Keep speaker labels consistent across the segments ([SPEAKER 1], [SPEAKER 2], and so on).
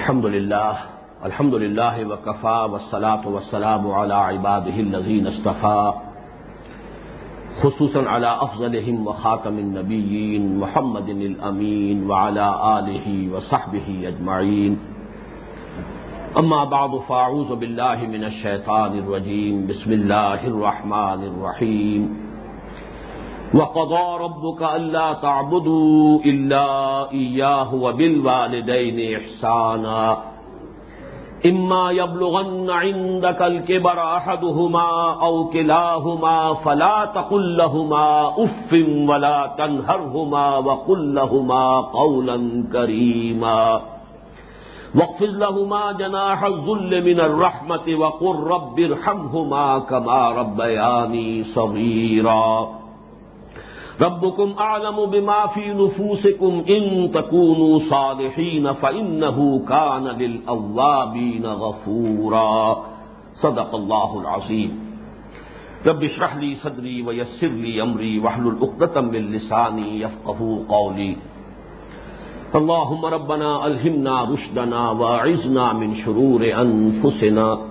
[SPEAKER 1] الحمد لله الحمد لله وكفى والصلاة والسلام على عباده الذين اصطفى، خصوصا على أفضلهم وخاتم النبيين محمد الأمين وعلى آله وصحبه أجمعين. أما بعد، فأعوذ بالله من الشيطان الرجيم، بسم الله الرحمن الرحيم. وقضى ربك ألا تعبدوا إلا إياه وبالوالدين إحسانا. إما يبلغن عندك الكبر أحدهما أو كلاهما فلا تقل لهما أف ولا تنهرهما وقل لهما قولا كريما. واغفر لهما جناح الذل من الرحمة وقل رب ارحمهما كما ربياني صغيرا. ربكم اعلم بما في نفوسكم ان تكونوا صالحين فانه كان للاوابين غفورا. صدق الله العظيم. رب اشرح لي صدري ويسر لي امري واحلل عقدة من لساني يفقهوا قولي. اللهم ربنا الهمنا رشدنا واعذنا من شرور انفسنا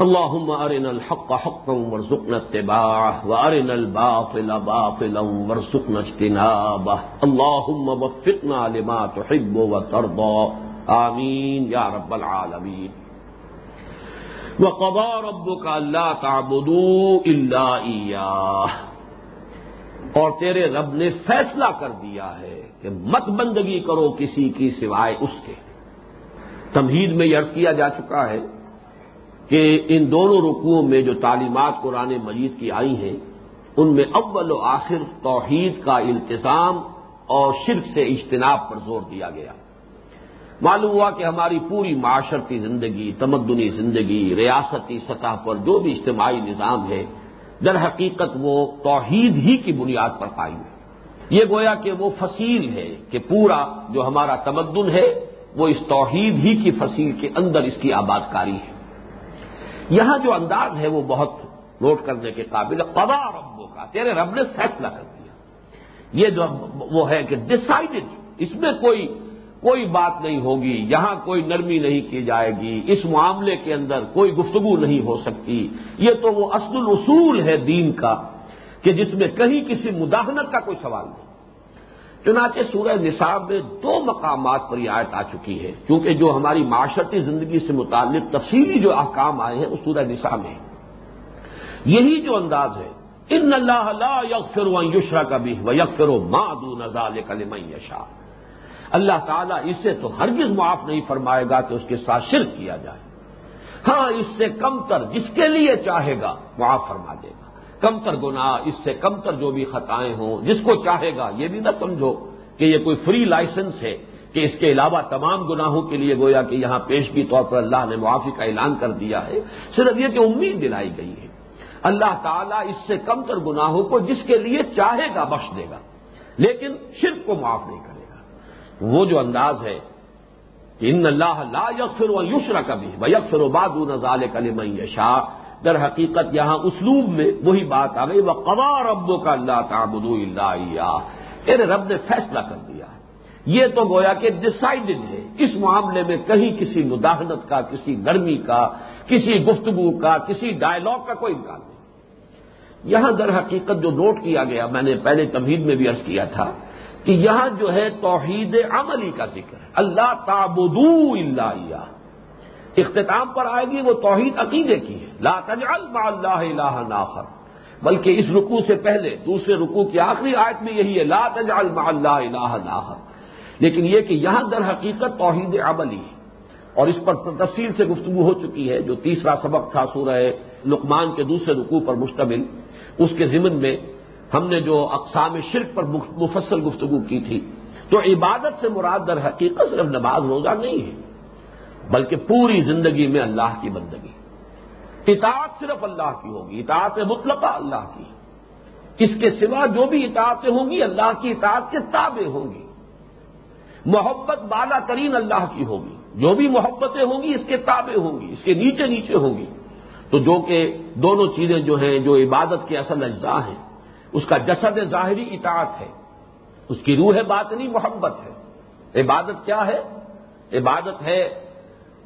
[SPEAKER 1] اللهم ارنا الحق حقا وارزقنا اتباعه وارنا الباطل باطلا وارزقنا اجتنابه. اللهم وفقنا لما تحب وترضى. آمین یا رب العالمین. وقضى ربك الا تعبدوا الا اياه اور تیرے رب نے فیصلہ کر دیا ہے کہ مت بندگی کرو کسی کی سوائے اس کے. تمہید میں یہ عرض کیا جا چکا ہے کہ ان دونوں رکوعوں میں جو تعلیمات قرآن مجید کی آئی ہیں، ان میں اول و آخر توحید کا التظام اور شرک سے اجتناب پر زور دیا گیا۔ معلوم ہوا کہ ہماری پوری معاشرتی زندگی، تمدنی زندگی، ریاستی سطح پر جو بھی اجتماعی نظام ہے، در حقیقت وہ توحید ہی کی بنیاد پر قائم ہے۔ یہ گویا کہ وہ فصیل ہے کہ پورا جو ہمارا تمدن ہے، وہ اس توحید ہی کی فصیل کے اندر اس کی آباد کاری ہے۔ یہاں جو انداز ہے وہ بہت نوٹ کرنے کے قابل قضا ربوں کا تیرے رب نے فیصلہ کر دیا۔ یہ جو وہ ہے کہ ڈسائڈڈ اس میں کوئی کوئی بات نہیں ہوگی، یہاں کوئی نرمی نہیں کی جائے گی، اس معاملے کے اندر کوئی گفتگو نہیں ہو سکتی۔ یہ تو وہ اصل الاصول ہے دین کا کہ جس میں کہیں کسی مداحنت کا کوئی سوال نہیں۔ چنانچہ سورہ نصاب میں دو مقامات پر یہ آیت آ چکی ہے۔ کیونکہ جو ہماری معاشرتی زندگی سے متعلق تفصیلی جو احکام آئے ہیں، وہ سورہ نصاب میں یہی جو انداز ہے، ان اللہ لا یغفر و یشرا کا بھی و یغفر و مادو نزال یشا اللہ تعالیٰ اسے تو ہرگز معاف نہیں فرمائے گا کہ اس کے ساتھ شرک کیا جائے۔ ہاں اس سے کم تر جس کے لیے چاہے گا، معاف فرما دے گا۔ کم تر گنا اس سے کم تر جو بھی خطائیں ہوں، جس کو چاہے گا، یہ بھی نہ سمجھو کہ یہ کوئی فری لائسنس ہے کہ اس کے علاوہ تمام گناہوں کے لیے گویا کہ یہاں پیشگی طور پر اللہ نے معافی کا اعلان کر دیا ہے، صرف یہ کہ امید دلائی گئی ہے۔ اللہ تعالیٰ اس سے کم تر گناہوں کو جس کے لیے چاہے گا بخش دے گا، لیکن شرک کو معاف نہیں کرے گا۔ وہ جو انداز ہے کہ ان اللہ لا یکفر و یشرا کبھی وہ یکفر و باد نظال کلم شاہ در حقیقت یہاں اسلوب میں وہی بات آ گئی وہ قوا ربوں کا اللہ تعبد اللہ تیرے رب نے فیصلہ کر دیا۔ یہ تو گویا کہ ڈسائڈڈ ہے۔ اس معاملے میں کہیں کسی مداحنت کا، کسی نرمی کا، کسی گفتگو کا، کسی ڈائلگ کا کوئی امکان نہیں۔ یہاں در حقیقت جو نوٹ کیا گیا، میں نے پہلے تمہید میں بھی عرض کیا تھا کہ یہاں جو ہے توحید عملی کا ذکر ہے۔ اللہ تعبدو اللہ اختتام پر آئے گی، وہ توحید عقیدے کی ہے۔ لا تجعل مع اللہ الہ ناخر بلکہ اس رکوع سے پہلے، دوسرے رکوع کی آخری آیت میں یہی ہے، لا تجعل مع اللہ الہ ناخر لیکن یہ کہ یہاں در حقیقت توحید عملی ہے۔ اور اس پر تفصیل سے گفتگو ہو چکی ہے، جو تیسرا سبق تھا سورہ لقمان کے دوسرے رکوع پر مشتمل، اس کے ضمن میں ہم نے جو اقسام شرک پر مفصل گفتگو کی تھی، تو عبادت سے مراد در حقیقت صرف نماز روزہ نہیں ہے۔ بلکہ پوری زندگی میں اللہ کی بندگی۔ اطاعت صرف اللہ کی ہوگی، اطاعت مطلقہ اللہ کی۔ اس کے سوا جو بھی اطاعتیں ہوں گی، اللہ کی اطاعت کے تابع ہوں گی۔ محبت بالا ترین اللہ کی ہوگی۔ جو بھی محبتیں ہوں گی، اس کے تابع ہوں گی، اس کے نیچے نیچے ہوں گی۔ تو جو کہ دونوں چیزیں جو ہیں، جو عبادت کے اصل اجزاء ہیں، اس کا جسد ظاہری اطاعت ہے۔ اس کی روح باطنی محبت ہے۔ عبادت کیا ہے؟ عبادت ہے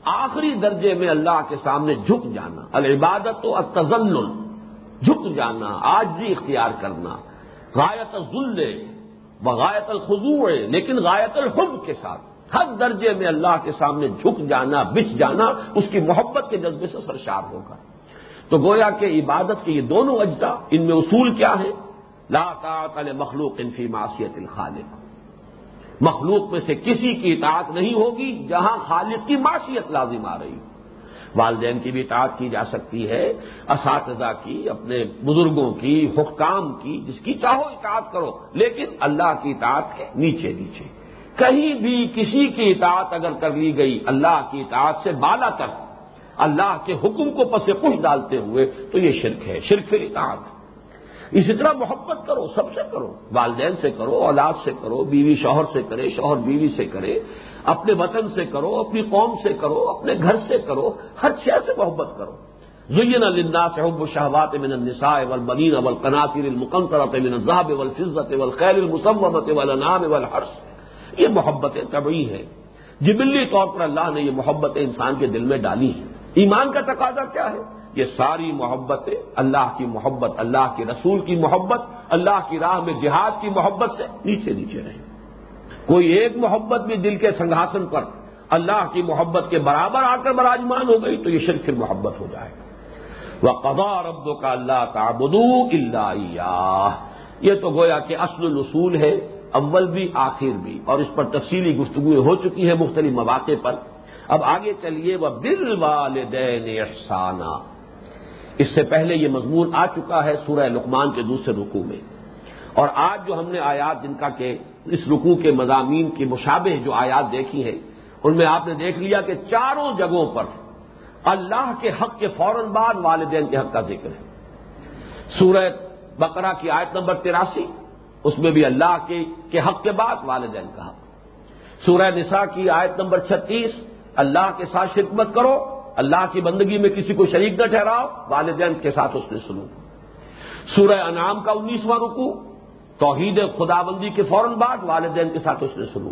[SPEAKER 1] آخری درجے میں اللہ کے سامنے جھک جانا، العبادت و تزل جھک جانا آجزی اختیار کرنا، غایت ذل و غایت الخضوع، لیکن غایت الحب کے ساتھ۔ ہر درجے میں اللہ کے سامنے جھک جانا، بچ جانا، اس کی محبت کے جذبے سے سرشار ہوگا۔ تو گویا کہ عبادت کے یہ دونوں اجزاء، ان میں اصول کیا ہے لا طاعت مخلوق انفی معاشیت الخالق۔ مخلوق میں سے کسی کی اطاعت نہیں ہوگی جہاں خالق کی معاشیت لازم آ رہی والدین کی بھی اطاعت کی جا سکتی ہے، اساتذہ کی، اپنے بزرگوں کی، حکام کی، جس کی چاہو اطاعت کرو، لیکن اللہ کی اطاعت ہے نیچے نیچے۔ کہیں بھی کسی کی اطاعت اگر کر لی گئی، اللہ کی اطاعت سے بالا تر، اللہ کے حکم کو پس کچھ ڈالتے ہوئے، تو یہ شرک ہے، شرک پھر اطاعت اسی طرح محبت کرو، سب سے کرو، والدین سے کرو، اولاد سے کرو، بیوی شوہر سے کرے، شوہر بیوی سے کرے، اپنے وطن سے کرو، اپنی قوم سے کرو، اپنے گھر سے کرو، ہر شے سے محبت کرو۔ زین الناس حب الشہوات من النساء والبنین والقناطر المقنطرة من الذهب والفضة والخيل المصومة والانعام والحرث۔ یہ محبتیں طبعی ہیں۔ جبلی طور پر اللہ نے یہ محبتیں انسان کے دل میں ڈالی ہیں۔ ایمان کا تقاضا کیا ہے؟ یہ ساری محبتیں اللہ کی محبت، اللہ کے رسول کی محبت، اللہ کی راہ میں جہاد کی محبت سے نیچے نیچے رہیں۔ کوئی ایک محبت بھی دل کے سنگھاسن پر اللہ کی محبت کے برابر آ کر براجمان ہو گئی تو یہ شرک پھر محبت ہو جائے۔ گا وہ قبا رب کا اللہ کا بدو اللہ یہ تو گویا کہ اصل الصول ہے، اول بھی، آخر بھی۔ اور اس پر تفصیلی گفتگو ہو چکی ہے مختلف مواقع پر۔ اب آگے چلیے وہ بل والدین احسانہ اس سے پہلے یہ مضمون آ چکا ہے سورہ لقمان کے دوسرے رکوع میں۔ اور آج جو ہم نے آیات جن کا کہ اس رکوع کے مضامین کی مشابہ جو آیات دیکھی ہیں، ان میں آپ نے دیکھ لیا کہ چاروں جگہوں پر اللہ کے حق کے فوراً بعد والدین کے حق کا ذکر ہے۔ سورہ بقرہ کی آیت نمبر تراسی، اس میں بھی اللہ کے حق کے بعد والدین کا حق۔ سورہ نساء کی آیت نمبر چھتیس، اللہ کے ساتھ شرکت کرو اللہ کی بندگی میں کسی کو شریک نہ ٹھہراؤ، والدین کے ساتھ اس نے سنو سورہ انعام کا انیسواں رکو توحید خدا بندی کے فوراً بعد والدین کے ساتھ اس نے سنو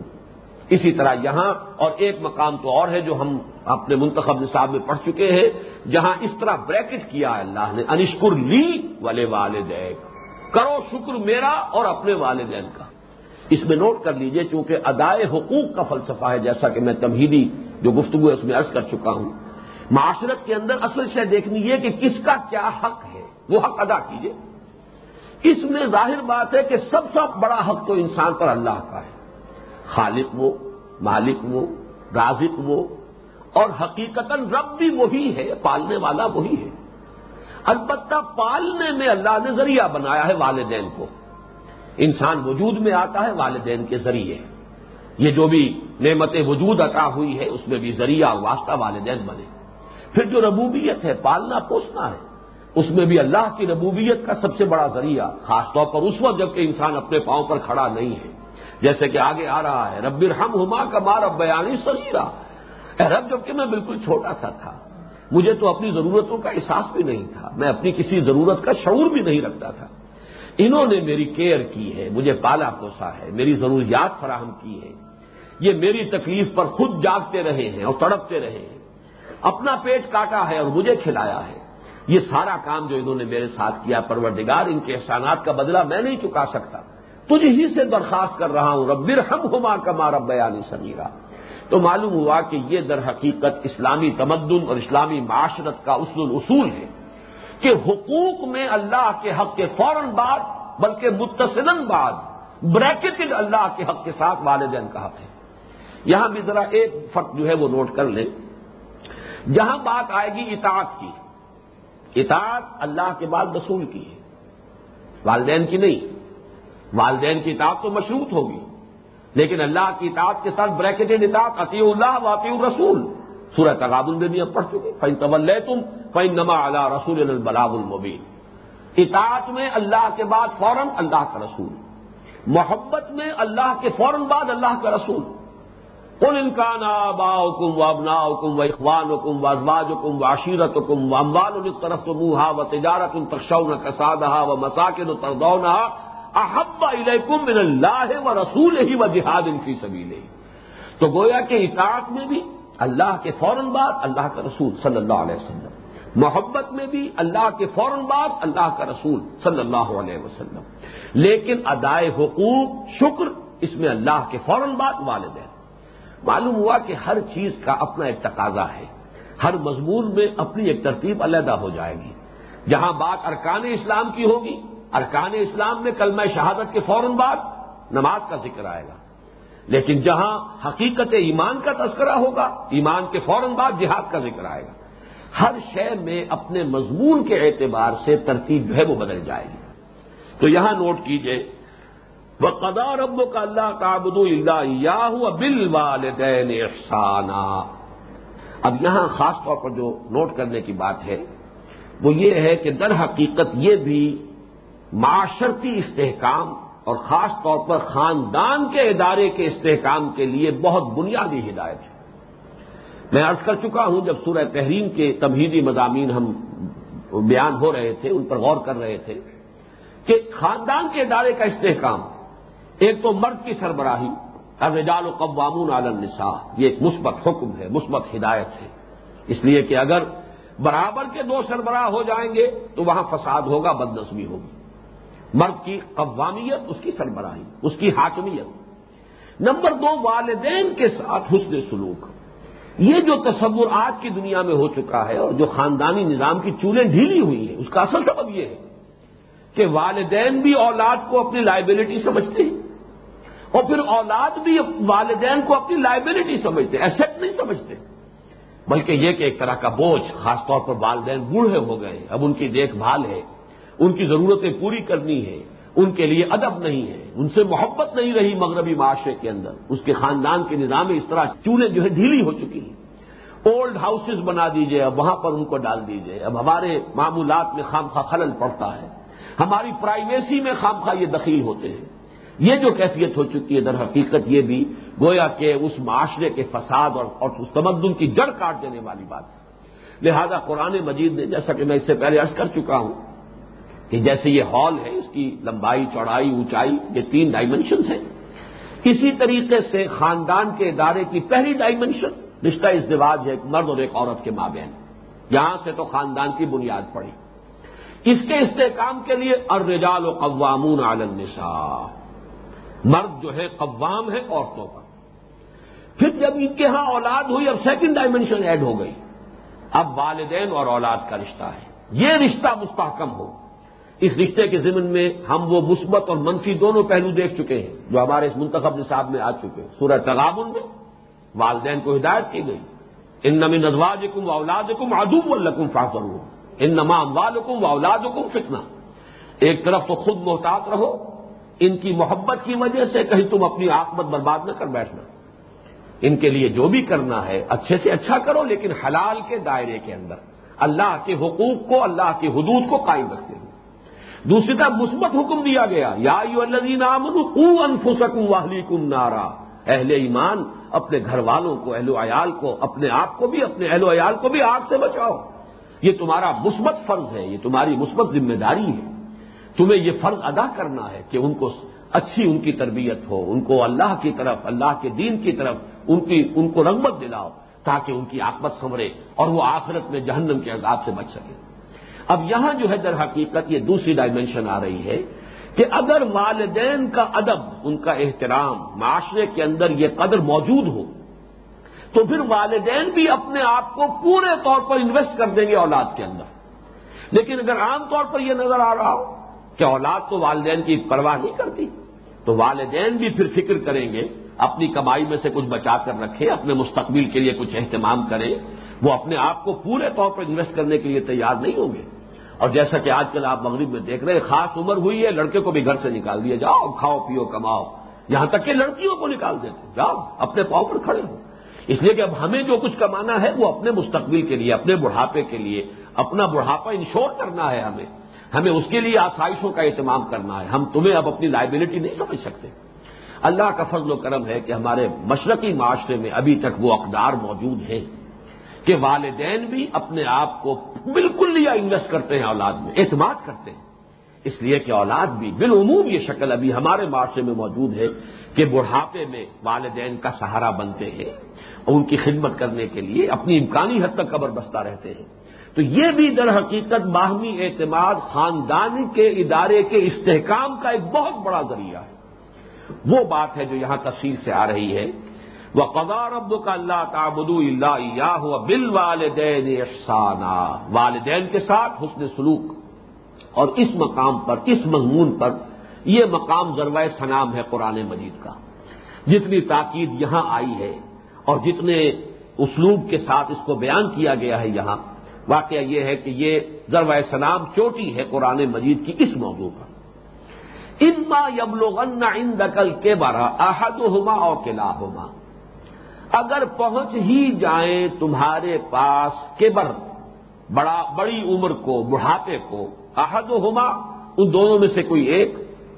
[SPEAKER 1] اسی طرح یہاں اور ایک مقام تو اور ہے جو ہم اپنے منتخب نصاب میں پڑھ چکے ہیں، جہاں اس طرح بریکٹ کیا ہے اللہ نے، انشکر لی والے والدین کرو شکر میرا اور اپنے والدین کا۔ اس میں نوٹ کر لیجیے، چونکہ ادائے حقوق کا فلسفہ ہے، جیسا کہ میں تمہیدی جو گفتگو ہے اس میں عرض کر چکا ہوں۔ معاشرت کے اندر اصل شے دیکھنی ہے کہ کس کا کیا حق ہے، وہ حق ادا کیجیے اس میں ظاہر بات ہے کہ سب سے بڑا حق تو انسان پر اللہ کا ہے۔ خالق وہ، مالک وہ، رازق وہ، اور حقیقت رب بھی وہی ہے، پالنے والا وہی ہے۔ البتہ پالنے میں اللہ نے ذریعہ بنایا ہے والدین کو۔ انسان وجود میں آتا ہے، والدین کے ذریعے۔ یہ جو بھی نعمت وجود عطا ہوئی ہے اس میں بھی ذریعہ واسطہ والدین بنے۔ پھر جو ربوبیت ہے، پالنا، پوسنا ہے، اس میں بھی اللہ کی ربوبیت کا سب سے بڑا ذریعہ، خاص طور پر اس وقت جبکہ انسان اپنے پاؤں پر کھڑا نہیں ہے۔ جیسے کہ آگے آ رہا ہے، رب ہم ہما کا مار بیانی سریرا رب، جبکہ میں بالکل چھوٹا سا تھا، مجھے تو اپنی ضرورتوں کا احساس بھی نہیں تھا، میں اپنی کسی ضرورت کا شعور بھی نہیں رکھتا تھا۔ انہوں نے میری کیئر کی ہے، مجھے پالا پوسا ہے، میری ضروریات فراہم کی ہے یہ میری تکلیف پر خود جاگتے رہے ہیں اور تڑپتے رہے ہیں۔ اپنا پیٹ کاٹا ہے اور مجھے کھلایا ہے۔ یہ سارا کام جو انہوں نے میرے ساتھ کیا، پروردگار، ان کے احسانات کا بدلہ میں نہیں چکا سکتا۔ تجھ ہی سے درخواست کر رہا ہوں ربر ہم ہما کا رب بیانی سمیرا تو معلوم ہوا کہ یہ در حقیقت اسلامی تمدن اور اسلامی معاشرت کا اصول اصول ہے کہ حقوق میں اللہ کے حق کے فوراً بعد، بلکہ متصل بعد، بریکٹڈ اللہ کے حق کے ساتھ والدین کا حق ہے۔ یہاں بھی ذرا ایک فرق جو ہے وہ نوٹ کر لیں۔ جہاں بات آئے گی اطاعت کی، اطاعت اللہ کے بعد رسول کی ہے، والدین کی نہیں۔ والدین کی اطاعت تو مشروط ہوگی، لیکن اللہ کی اطاعت کے ساتھ بریکٹڈ اطاعت عطی اللہ واطی الرسول۔ سورہ تغاب بھی اب پڑھ چکے فین طول تم فین نما اللہ رسول البلاب المبین اطاعت میں اللہ کے بعد فوراً اللہ کا رسول، محبت میں اللہ کے فوراً بعد اللہ کا رسول۔ ان انکان آبا حکم و ابنا حکم و اخوان حکم و ازواج حکم و عشیرت حکم و اموال طرف تو منہا و تجارت ان تخشون کسادہ و مساکن تردونہ احب الیکم من اللہ و رسول ہی و جہاد ان کی سبیل تو گویا کہ اطاعت میں بھی اللہ کے فوراً بعد اللہ کا رسول صلی اللہ علیہ وسلم۔ محبت میں بھی اللہ کے فوراً بعد اللہ کا رسول صلی اللہ علیہ وسلم۔ لیکن ادائے حقوق، شکر، اس میں اللہ کے فوراً بعد والدین۔ معلوم ہوا کہ ہر چیز کا اپنا ایک تقاضا ہے۔ ہر مضمون میں اپنی ایک ترتیب علیحدہ ہو جائے گی۔ جہاں بات ارکان اسلام کی ہوگی، ارکان اسلام میں کلمہ شہادت کے فوراً بعد نماز کا ذکر آئے گا۔ لیکن جہاں حقیقت ایمان کا تذکرہ ہوگا، ایمان کے فوراً بعد جہاد کا ذکر آئے گا۔ ہر شے میں اپنے مضمون کے اعتبار سے ترتیب جو ہے وہ بدل جائے گی۔ تو یہاں نوٹ کیجیے وہ قدا رب کا اللہ کابد اللہ بل والدین افسانہ اب یہاں خاص طور پر جو نوٹ کرنے کی بات ہے، وہ یہ ہے کہ در حقیقت یہ بھی معاشرتی استحکام اور خاص طور پر خاندان کے ادارے کے استحکام کے لیے بہت بنیادی ہدایت ہے۔ میں عرض کر چکا ہوں، جب سورہ تحریم کے تمہیدی مضامین ہم بیان ہو رہے تھے، ان پر غور کر رہے تھے کہ خاندان کے ادارے کا استحکام ایک تو مرد کی سربراہی، الرجال و قوامون عال النساء، یہ ایک مثبت حکم ہے، مثبت ہدایت ہے۔ اس لیے کہ اگر برابر کے دو سربراہ ہو جائیں گے، تو وہاں فساد ہوگا بد نظمی ہوگی۔ مرد کی قوامیت، اس کی سربراہی، اس کی حاکمیت۔ نمبر دو، والدین کے ساتھ حسن سلوک۔ یہ جو تصور آج کی دنیا میں ہو چکا ہے اور جو خاندانی نظام کی چولیں ڈھیلی ہوئی ہیں، اس کا اصل سبب یہ ہے کہ والدین بھی اولاد کو اپنی لائبلٹی سمجھتے ہیں۔ اور پھر اولاد بھی والدین کو اپنی لائبلٹی سمجھتے ایسٹ نہیں سمجھتے۔ بلکہ یہ کہ ایک طرح کا بوجھ، خاص طور پر والدین بوڑھے ہو گئے، اب ان کی دیکھ بھال ہے، ان کی ضرورتیں پوری کرنی ہے ان کے لیے ادب نہیں ہے، ان سے محبت نہیں رہی مغربی معاشرے کے اندر۔ اس کے خاندان کے نظام اس طرح چولہے جو ہے ڈھیلی ہو چکی ہیں۔ اولڈ ہاؤسز بنا دیجیے، اب وہاں پر ان کو ڈال دیجیے۔ اب ہمارے معمولات میں خامخواہ خلل پڑتا ہے۔ ہماری پرائیویسی میں خامخواہ یہ دخیل ہوتے ہیں۔ یہ جو کیفیت ہو چکی ہے در حقیقت یہ بھی گویا کہ اس معاشرے کے فساد اور اس تمدن کی جڑ کاٹ دینے والی بات ہے۔ لہذا قرآن مجید نے جیسا کہ میں اس سے پہلے عرض کر چکا ہوں کہ جیسے یہ ہال ہے، اس کی لمبائی، چوڑائی، اونچائی، یہ تین ڈائمنشنز ہیں۔ اسی طریقے سے خاندان کے ادارے کی پہلی ڈائمنشن رشتہ ازدواج ہے، ایک مرد اور ایک عورت کے مابین۔ یہاں سے تو خاندان کی بنیاد پڑی۔ اس کے استحکام کے لیے الرجال و قوامون عال النساء۔ مرد جو ہے قوام ہے عورتوں پر۔ پھر جب ان کے ہاں اولاد ہوئی، اب سیکنڈ ڈائمنشن ایڈ ہو گئی۔ اب والدین اور اولاد کا رشتہ ہے۔ یہ رشتہ مستحکم ہو۔ اس رشتے کے ضمن میں ہم وہ مثبت اور منفی دونوں پہلو دیکھ چکے ہیں، جو ہمارے اس منتخب نصاب میں آ چکے ہیں۔ سورہ تغابن میں والدین کو ہدایت کی گئی۔ ان نمی نزواج کم و اولاد کم ادوب القم فاخر ان نما اموال کم و اولاد کم فتنا ایک طرف تو خود محتاط رہو۔ ان کی محبت کی وجہ سے کہیں تم اپنی آکمت برباد نہ کر بیٹھنا۔ ان کے لیے جو بھی کرنا ہے، اچھے سے اچھا کرو، لیکن حلال کے دائرے کے اندر۔ اللہ کے حقوق کو، اللہ کی حدود کو قائم رکھتے ہوئے۔ دوسری طرف مثبت حکم دیا گیا، یا انفسکم واہلیکم نارا۔ اہل ایمان، اپنے گھر والوں کو، اہل عیال کو، اپنے آپ کو بھی، اپنے اہل عیال کو بھی آگ سے بچاؤ۔ یہ تمہارا مثبت فرض ہے، یہ تمہاری مثبت ذمہ داری ہے۔ تمہیں یہ فرض ادا کرنا ہے کہ ان کو اچھی ان کی تربیت ہو، ان کو اللہ کی طرف، اللہ کے دین کی طرف ان کی، ان کو رغبت دلاؤ تاکہ ان کی آکمت سنورے اور وہ آخرت میں جہنم کے عذاب سے بچ سکے۔ اب یہاں جو ہے در حقیقت یہ دوسری ڈائمنشن آ رہی ہے کہ اگر والدین کا ادب، ان کا احترام، معاشرے کے اندر یہ قدر موجود ہو، تو پھر والدین بھی اپنے آپ کو پورے طور پر انویسٹ کر دیں گے اولاد کے اندر۔ لیکن اگر عام طور پر یہ نظر آ رہا ہو کہ اولاد تو والدین کی پرواہ نہیں کرتی۔ تو والدین بھی پھر فکر کریں گے، اپنی کمائی میں سے کچھ بچا کر رکھے اپنے مستقبل کے لیے کچھ اہتمام کریں۔ وہ اپنے آپ کو پورے طور پر انویسٹ کرنے کے لیے تیار نہیں ہوں گے۔ اور جیسا کہ آج کل آپ مغرب میں دیکھ رہے ہیں، خاص عمر ہوئی ہے، لڑکے کو بھی گھر سے نکال دیا۔ جاؤ، کھاؤ، پیو، کماؤ۔ یہاں تک کہ لڑکیوں کو نکال دیتے جاؤ، اپنے پاؤں پر کھڑے ہو۔ اس لیے کہ اب ہمیں جو کچھ کمانا ہے، وہ اپنے مستقبل کے لیے، اپنے بڑھاپے کے لیے، اپنا بڑھاپا انشور کرنا ہے ہمیں۔ ہمیں اس کے لیے آسائشوں کا اہتمام کرنا ہے۔ ہم تمہیں اب اپنی لائبلٹی نہیں سمجھ سکتے۔ اللہ کا فضل و کرم ہے کہ ہمارے مشرقی معاشرے میں ابھی تک وہ اقدار موجود ہیں کہ والدین بھی اپنے آپ کو بالکل لیا انویسٹ کرتے ہیں اولاد میں، اعتماد کرتے ہیں۔ اس لیے کہ اولاد بھی بالعموم یہ شکل ابھی ہمارے معاشرے میں موجود ہے کہ بڑھاپے میں والدین کا سہارا بنتے ہیں اور ان کی خدمت کرنے کے لیے اپنی امکانی حد تک قبر بستہ رہتے ہیں۔ تو یہ بھی در حقیقت باہمی اعتماد خاندان کے ادارے کے استحکام کا ایک بہت بڑا ذریعہ ہے۔ وہ بات ہے جو یہاں تفصیل سے آ رہی ہے۔ وہ قدار ابد کا اللہ تعبد اللہ یا ہوا بل والدین افسانہ والدین کے ساتھ حسن سلوک۔ اور اس مقام پر، اس مضمون پر یہ مقام ذروۂ سنام ہے قرآن مجید کا۔ جتنی تاکید یہاں آئی ہے اور جتنے اسلوب کے ساتھ اس کو بیان کیا گیا ہے یہاں واقعہ یہ ہے کہ یہ ذروۂ سلام چوٹی ہے قرآن مجید کی اس موضوع پر۔ اما یبلغن ان دقل کے بارہ احد ہوما اور قلعہ ہوما اگر پہنچ ہی جائیں تمہارے پاس کیبر بڑا بڑی عمر کو، بڑھاپے کو احد ہوما ان دونوں میں سے کوئی ایک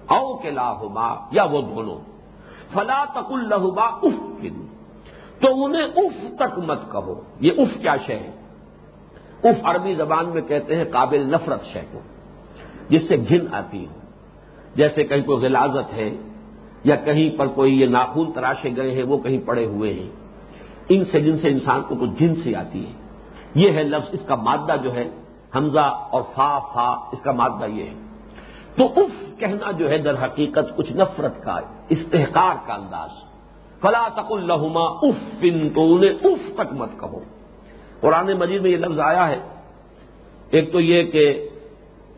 [SPEAKER 1] او کے ہوما یا وہ دونوں۔ فلا تک الحبا اف تو انہیں اف تک مت کہو۔ یہ اف کیا شے ہے؟ اف عربی زبان میں کہتے ہیں قابل نفرت شے کو جس سے گھن آتی ہو جیسے کہیں کوئی غلازت ہے یا کہیں پر کوئی یہ ناخون تراشے گئے ہیں، وہ کہیں پڑے ہوئے ہیں۔ ان سے، جن سے انسان کو کچھ جن سے آتی ہے۔ یہ ہے لفظ، اس کا مادہ جو ہے، حمزہ اور فا فا، اس کا مادہ یہ ہے۔ تو اف کہنا جو ہے، در حقیقت کچھ نفرت کا استحکار کا انداز۔ فلا تک الحما اف فن تو انہیں اف تک مت کہو۔ قرآن مجید میں یہ لفظ آیا ہے۔ ایک تو یہ کہ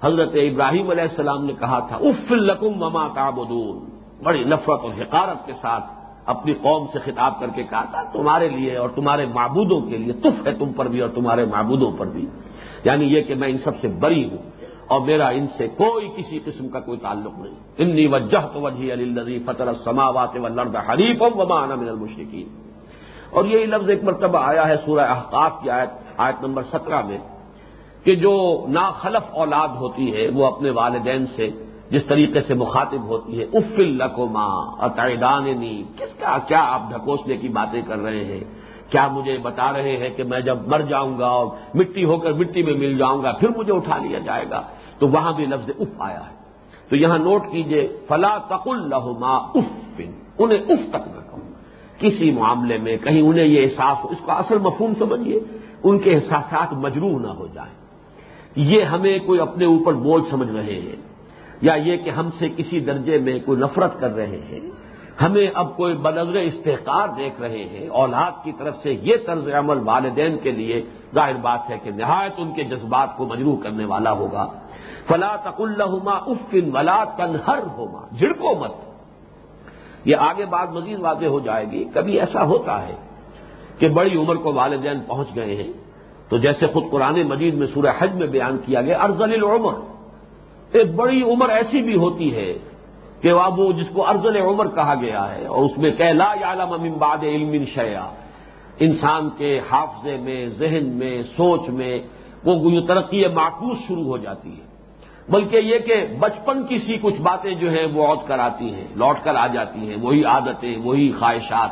[SPEAKER 1] حضرت ابراہیم علیہ السلام نے کہا تھا، اف القم مما تعبدون بڑی نفرت اور حقارت کے ساتھ اپنی قوم سے خطاب کر کے کہا تھا، تمہارے لیے اور تمہارے معبودوں کے لیے تف ہے تم پر بھی اور تمہارے معبودوں پر بھی۔ یعنی یہ کہ میں ان سب سے بری ہوں اور میرا ان سے کوئی کسی قسم کا کوئی تعلق نہیں۔ انی وجہ تو وجہ علی فتر سماوات و لرد حریف وما من المشرقین اور یہی لفظ ایک مرتبہ آیا ہے سورہ احقاف کی آیت آیت نمبر سترہ میں، کہ جو ناخلف اولاد ہوتی ہے، وہ اپنے والدین سے جس طریقے سے مخاطب ہوتی ہے اف القما اطیدان کس کا، کیا آپ ڈھکوسنے کی باتیں کر رہے ہیں؟ کیا مجھے بتا رہے ہیں کہ میں جب مر جاؤں گا اور مٹی ہو کر مٹی میں مل جاؤں گا، پھر مجھے اٹھا لیا جائے گا؟ تو وہاں بھی لفظ اف آیا ہے۔ تو یہاں نوٹ کیجیے، فلا تق الحما اف انہیں اف تک نہ کسی معاملے میں کہیں انہیں یہ احساس ہو، اس کا اصل مفہوم سمجھیے، ان کے احساسات مجروح نہ ہو جائیں۔ یہ ہمیں کوئی اپنے اوپر بوجھ سمجھ رہے ہیں، یا یہ کہ ہم سے کسی درجے میں کوئی نفرت کر رہے ہیں۔ ہمیں اب کوئی بنظر استحکار دیکھ رہے ہیں، اولاد کی طرف سے یہ طرز عمل والدین کے لیے ظاہر بات ہے کہ نہایت ان کے جذبات کو مجروح کرنے والا ہوگا۔ فلا تق الحما افن ولا تنہر ہوما جھڑکو مت۔ یہ آگے بات مزید واضح ہو جائے گی۔ کبھی ایسا ہوتا ہے کہ بڑی عمر کو والدین پہنچ گئے ہیں، تو جیسے خود قرآن مجید میں سورہ حج میں بیان کیا گیا ارزل العمر ایک بڑی عمر ایسی بھی ہوتی ہے کہ وہ جس کو ارزل عمر کہا گیا ہے، اور اس میں کہ لا عالم امباد علم شیا انسان کے حافظے میں، ذہن میں، سوچ میں وہ ترقی معکوس شروع ہو جاتی ہے۔ بلکہ یہ کہ بچپن کی سی کچھ باتیں جو ہیں وہ عود کر آتی ہیں، لوٹ کر آ جاتی ہیں، وہی عادتیں، وہی خواہشات۔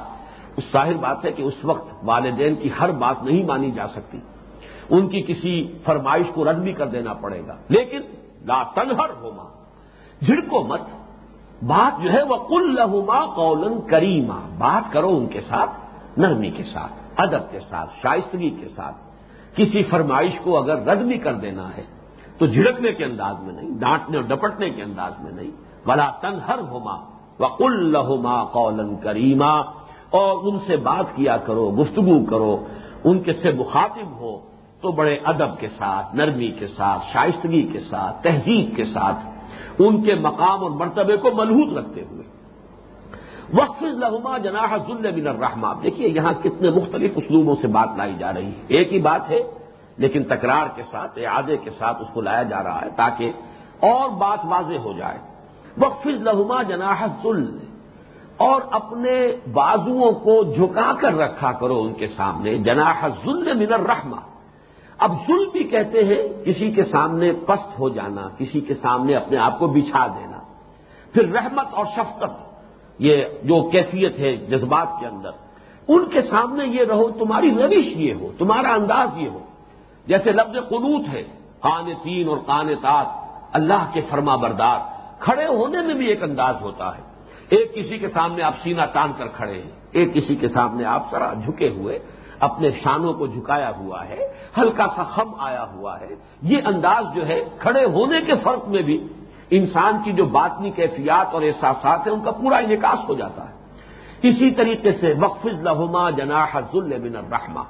[SPEAKER 1] اس ظاہر بات ہے کہ اس وقت والدین کی ہر بات نہیں مانی جا سکتی۔ ان کی کسی فرمائش کو رد بھی کر دینا پڑے گا۔ لیکن لا تنہر ہوما جھڑکو مت۔ بات جو ہے وہ کل لہما قولن کریما۔ بات کرو ان کے ساتھ نرمی کے ساتھ، ادب کے ساتھ، شائستگی کے ساتھ۔ کسی فرمائش کو اگر رد بھی کر دینا ہے تو جھڑکنے کے انداز میں نہیں، ڈانٹنے اور ڈپٹنے کے انداز میں نہیں۔ بلا تنہر ہوما و کل لہما قولن کریما اور ان سے بات کیا کرو، گفتگو کرو، ان کے سے مخاطب ہو تو بڑے ادب کے ساتھ، نرمی کے ساتھ، شائستگی کے ساتھ، تہذیب کے ساتھ ان کے مقام اور مرتبے کو ملحوظ رکھتے ہوئے۔ وقف لہما جناح ذل بن الرحمہ دیکھیے یہاں کتنے مختلف اسلوبوں سے بات لائی جا رہی ہے۔ ایک ہی بات ہے لیکن تکرار کے ساتھ، اعادے کے ساتھ اس کو لایا جا رہا ہے تاکہ اور بات واضح ہو جائے۔ وقف لہما جناح ذل اور اپنے بازوؤں کو جھکا کر رکھا کرو ان کے سامنے، جناح ذل من الرحمہ۔ اب ظلم بھی کہتے ہیں، کسی کے سامنے پست ہو جانا، کسی کے سامنے اپنے آپ کو بچھا دینا۔ پھر رحمت اور شفقت، یہ جو کیفیت ہے جذبات کے اندر، ان کے سامنے یہ رہو، تمہاری روش یہ ہو، تمہارا انداز یہ ہو۔ جیسے لفظ قنوت ہے قان تین اور قان تات اللہ کے فرما بردار، کھڑے ہونے میں بھی ایک انداز ہوتا ہے۔ ایک کسی کے سامنے آپ سینہ تان کر کھڑے ہیں، ایک کسی کے سامنے آپ ذرا جھکے ہوئے، اپنے شانوں کو جھکایا ہوا ہے، ہلکا سا خم آیا ہوا ہے۔ یہ انداز جو ہے، کھڑے ہونے کے فرق میں بھی انسان کی جو باطنی کیفیات اور احساسات ہیں، ان کا پورا انعکاس ہو جاتا ہے۔ اسی طریقے سے وقف لہما جناح ذل من الرحمہ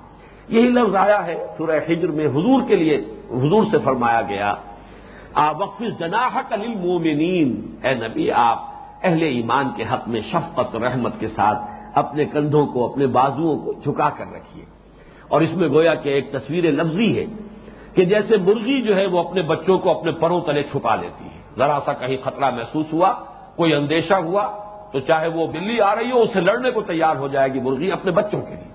[SPEAKER 1] یہی لفظ آیا ہے سورہ حجر میں حضور کے لیے، حضور سے فرمایا گیا، آ وقف جناح کلیل مومنین اے نبی، آپ اہل ایمان کے حق میں شفقت رحمت کے ساتھ اپنے کندھوں کو، اپنے بازوؤں کو جھکا کر رکھیے۔ اور اس میں گویا کہ ایک تصویر لفظی ہے کہ جیسے مرغی جو ہے وہ اپنے بچوں کو اپنے پروں تلے چھپا لیتی ہے۔ ذرا سا کہیں خطرہ محسوس ہوا، کوئی اندیشہ ہوا، تو چاہے وہ بلی آ رہی ہو، اسے لڑنے کو تیار ہو جائے گی مرغی اپنے بچوں کے لیے۔